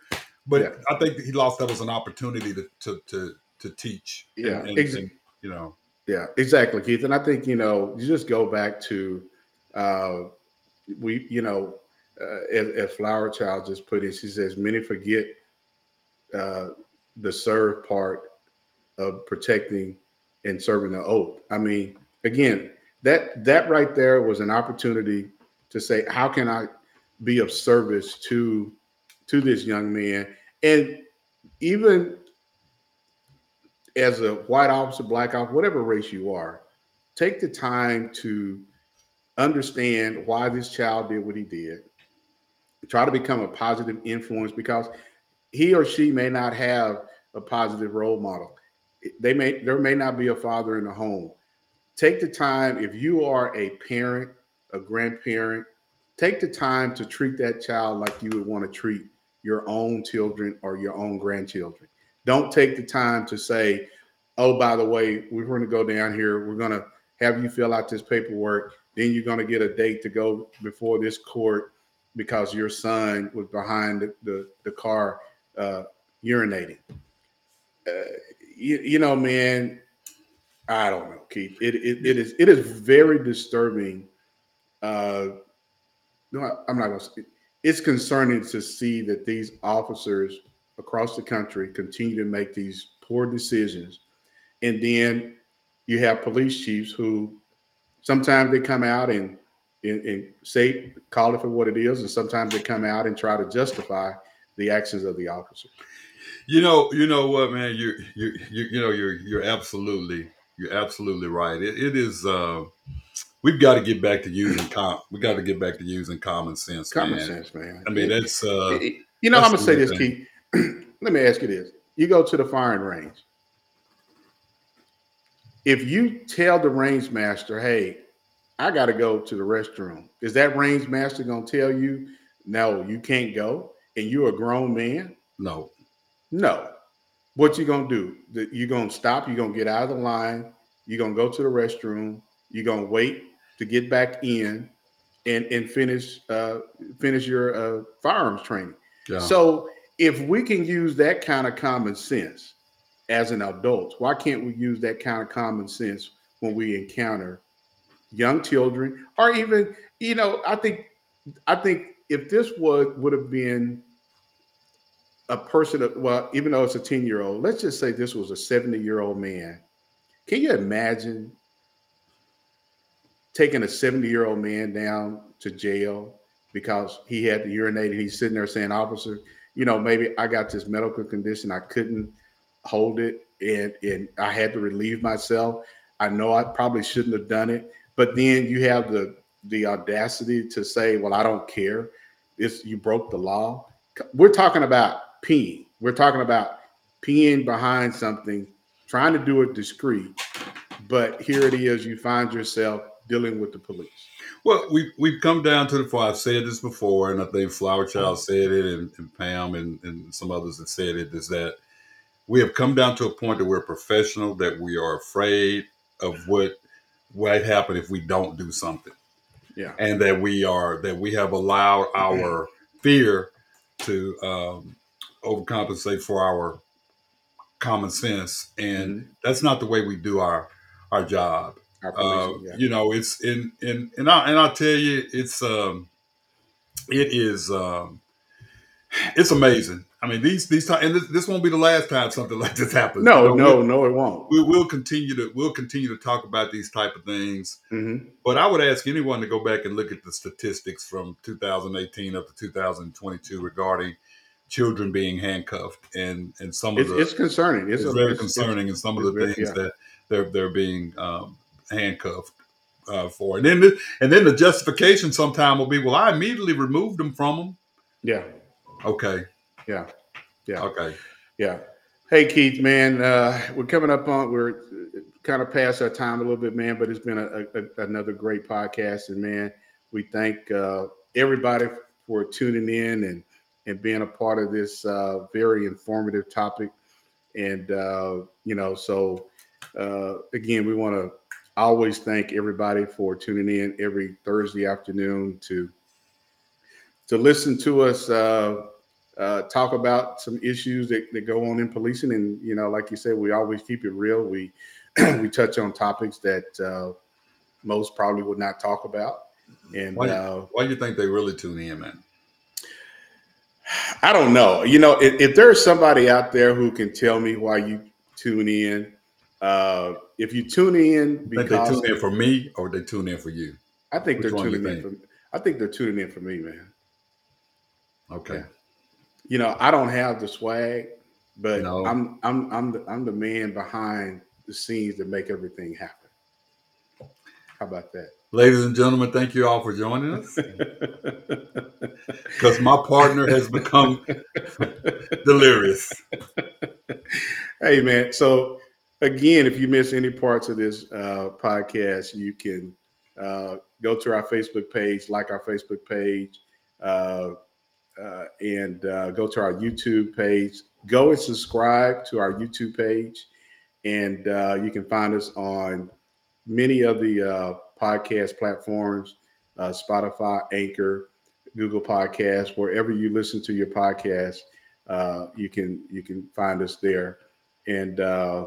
But yeah. I think he lost that was an opportunity to to to, to teach. Yeah, and, and, ex- and, you know. Yeah, exactly, Keith. And I think you know you just go back to uh, we you know uh, as, as Flower Child just put it, she says many forget uh, the serve part of protecting and serving the oath. I mean, again, that that right there was an opportunity to say, how can I be of service to to this young man? And even as a white officer, black officer, whatever race you are, take the time to understand why this child did what he did. Try to become a positive influence because he or she may not have a positive role model they may there may not be a father in the home. Take the time if you are a parent, a grandparent, take the time to treat that child like you would want to treat your own children or your own grandchildren. Don't take the time to say, oh, by the way, we're going to go down here. We're going to have you fill out this paperwork. Then you're going to get a date to go before this court because your son was behind the, the, the car uh, urinating. Uh, you, you know, man, I don't know, Keith. It, it, it is it is very disturbing. Uh, no, I'm not going to. It's concerning to see that these officers across the country continue to make these poor decisions, and then you have police chiefs who sometimes they come out and and, and say call it for what it is, and sometimes they come out and try to justify the actions of the officer. You know, you know what, man. You you you you know you're you're absolutely you're absolutely right. It, it is. Uh, we've got to get back to using com. We got to get back to using common sense. Common man. sense, man. I mean, that's. Uh, you know, that's I'm gonna say this, thing. Keith. [clears throat] Let me ask you this: You go to the firing range. If you tell the range master, "Hey, I got to go to the restroom," is that range master gonna tell you, "No, you can't go," and you're a grown man? No. No. What you gonna do? That you gonna stop? you're gonna get out of the line? you're gonna go to the restroom? you're gonna wait to get back in and and finish uh, finish your uh, firearms training? Yeah. So if we can use that kind of common sense as an adult, why can't we use that kind of common sense when we encounter young children or even you know I think I think if this would would have been a person well even though it's a 10 year old let's just say this was a 70 year old man. Can you imagine taking a 70 year old man down to jail because he had to urinate and he's sitting there saying officer you know maybe i got this medical condition. I couldn't hold it and and i had to relieve myself. I know i probably shouldn't have done it. But then you have the the audacity to say well i don't care. It's you broke the law. We're talking about peeing we're talking about peeing behind something trying to do it discreet but here it is you find yourself dealing with the police Well, we've we've come down to the point. I've said this before, and I think Flower Child said it, and, and Pam and, and some others have said it. Is that we have come down to a point that we're professional, that we are afraid of what might happen if we don't do something, yeah and that we are that we have allowed our fear to um, overcompensate for our common sense, and that's not the way we do our our job. Our Uh, yeah. You know, it's in in and I and I tell you, it's um, it is um, it's amazing. I mean, these these times, and this, this won't be the last time something [laughs] like this happens. no You know, no we'll- no it won't we will continue to we'll continue to talk about these type of things. Mhm. But I would ask anyone to go back and look at the statistics from 2018 up to 2022 regarding children being handcuffed and and some of it's, the it's concerning it's, it's, a- very it's- concerning and some of the things yeah. that they're they're being um, handcuffed uh, for. And then the, and then the justification sometime will be, well, I immediately removed them from them. yeah Okay. yeah yeah Okay. Yeah. Hey Keith, man, uh, we're coming up on we're kind of past our time a little bit, man. But it's been a, a, another great podcast, and man, we thank uh, everybody for tuning in and and being a part of this uh, very informative topic. And uh, you know, so uh, again, we want to always thank everybody for tuning in every Thursday afternoon to to listen to us. Uh, uh, talk about some issues that, that go on in policing. And, you know, like you said, we always keep it real. We, [clears throat] we touch on topics that uh, most probably would not talk about. And Why, uh, why do you think they really tune in, man? I don't know. You know, if, if there's somebody out there who can tell me why you tune in, uh, if you tune in Think because they tune in for me or they tune in for you? I think Which they're tuning in for. I think they're tuning in for me, man. Okay. You know, I don't have the swag, but No. I'm I'm I'm the I'm the man behind the scenes that make everything happen. How about that? Ladies and gentlemen, thank you all for joining us. [laughs] Because my partner has become [laughs] delirious. hey man so again if you miss any parts of this uh, podcast you can uh, go to our facebook page like our facebook page uh, uh, and uh, go to our YouTube page. Go and subscribe to our YouTube page, and uh, you can find us on many of the uh, podcast platforms: uh, Spotify, Anchor, Google Podcasts, wherever you listen to your podcast. Uh, you can you can find us there, and uh,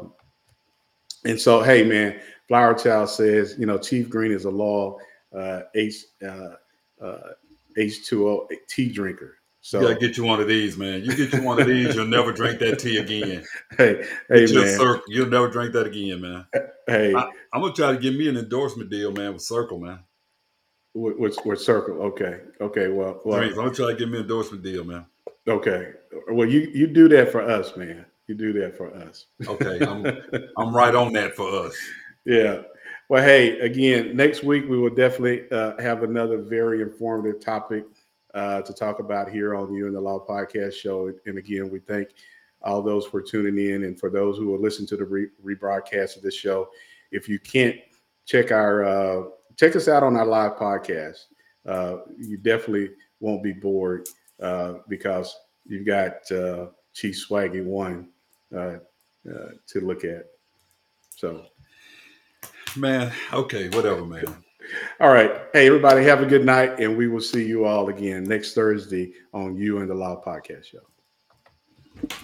and so hey man, Flower Child says you know Chief Green is a law uh, H uh, uh, H2O tea drinker. So you gotta get you one of these, man. You get you one of these, you'll never drink that tea again. [laughs] hey, hey Get you a man, Circle. You'll never drink that again, man. hey, I, I'm gonna try to get me an endorsement deal, man, with Circle, man. With, what's what circle? Okay, okay, well, well, Drinks. I'm gonna try to get me an endorsement deal, man. okay, well, you you do that for us, man. You do that for us. Okay, I'm I'm right on that for us. [laughs] Yeah. Well, hey, again, next week we will definitely uh, have another very informative topic uh, to talk about here on You and the Law podcast show. And again, we thank all those for tuning in and for those who will listen to the re- rebroadcast of this show. If you can't check our uh, check us out on our live podcast, uh, you definitely won't be bored uh, because you've got uh, Chief Swaggy One uh, uh, to look at. So. Man, okay, whatever, man. All right. Hey, everybody, have a good night, and we will see you all again next Thursday on You and the Law Podcast Show.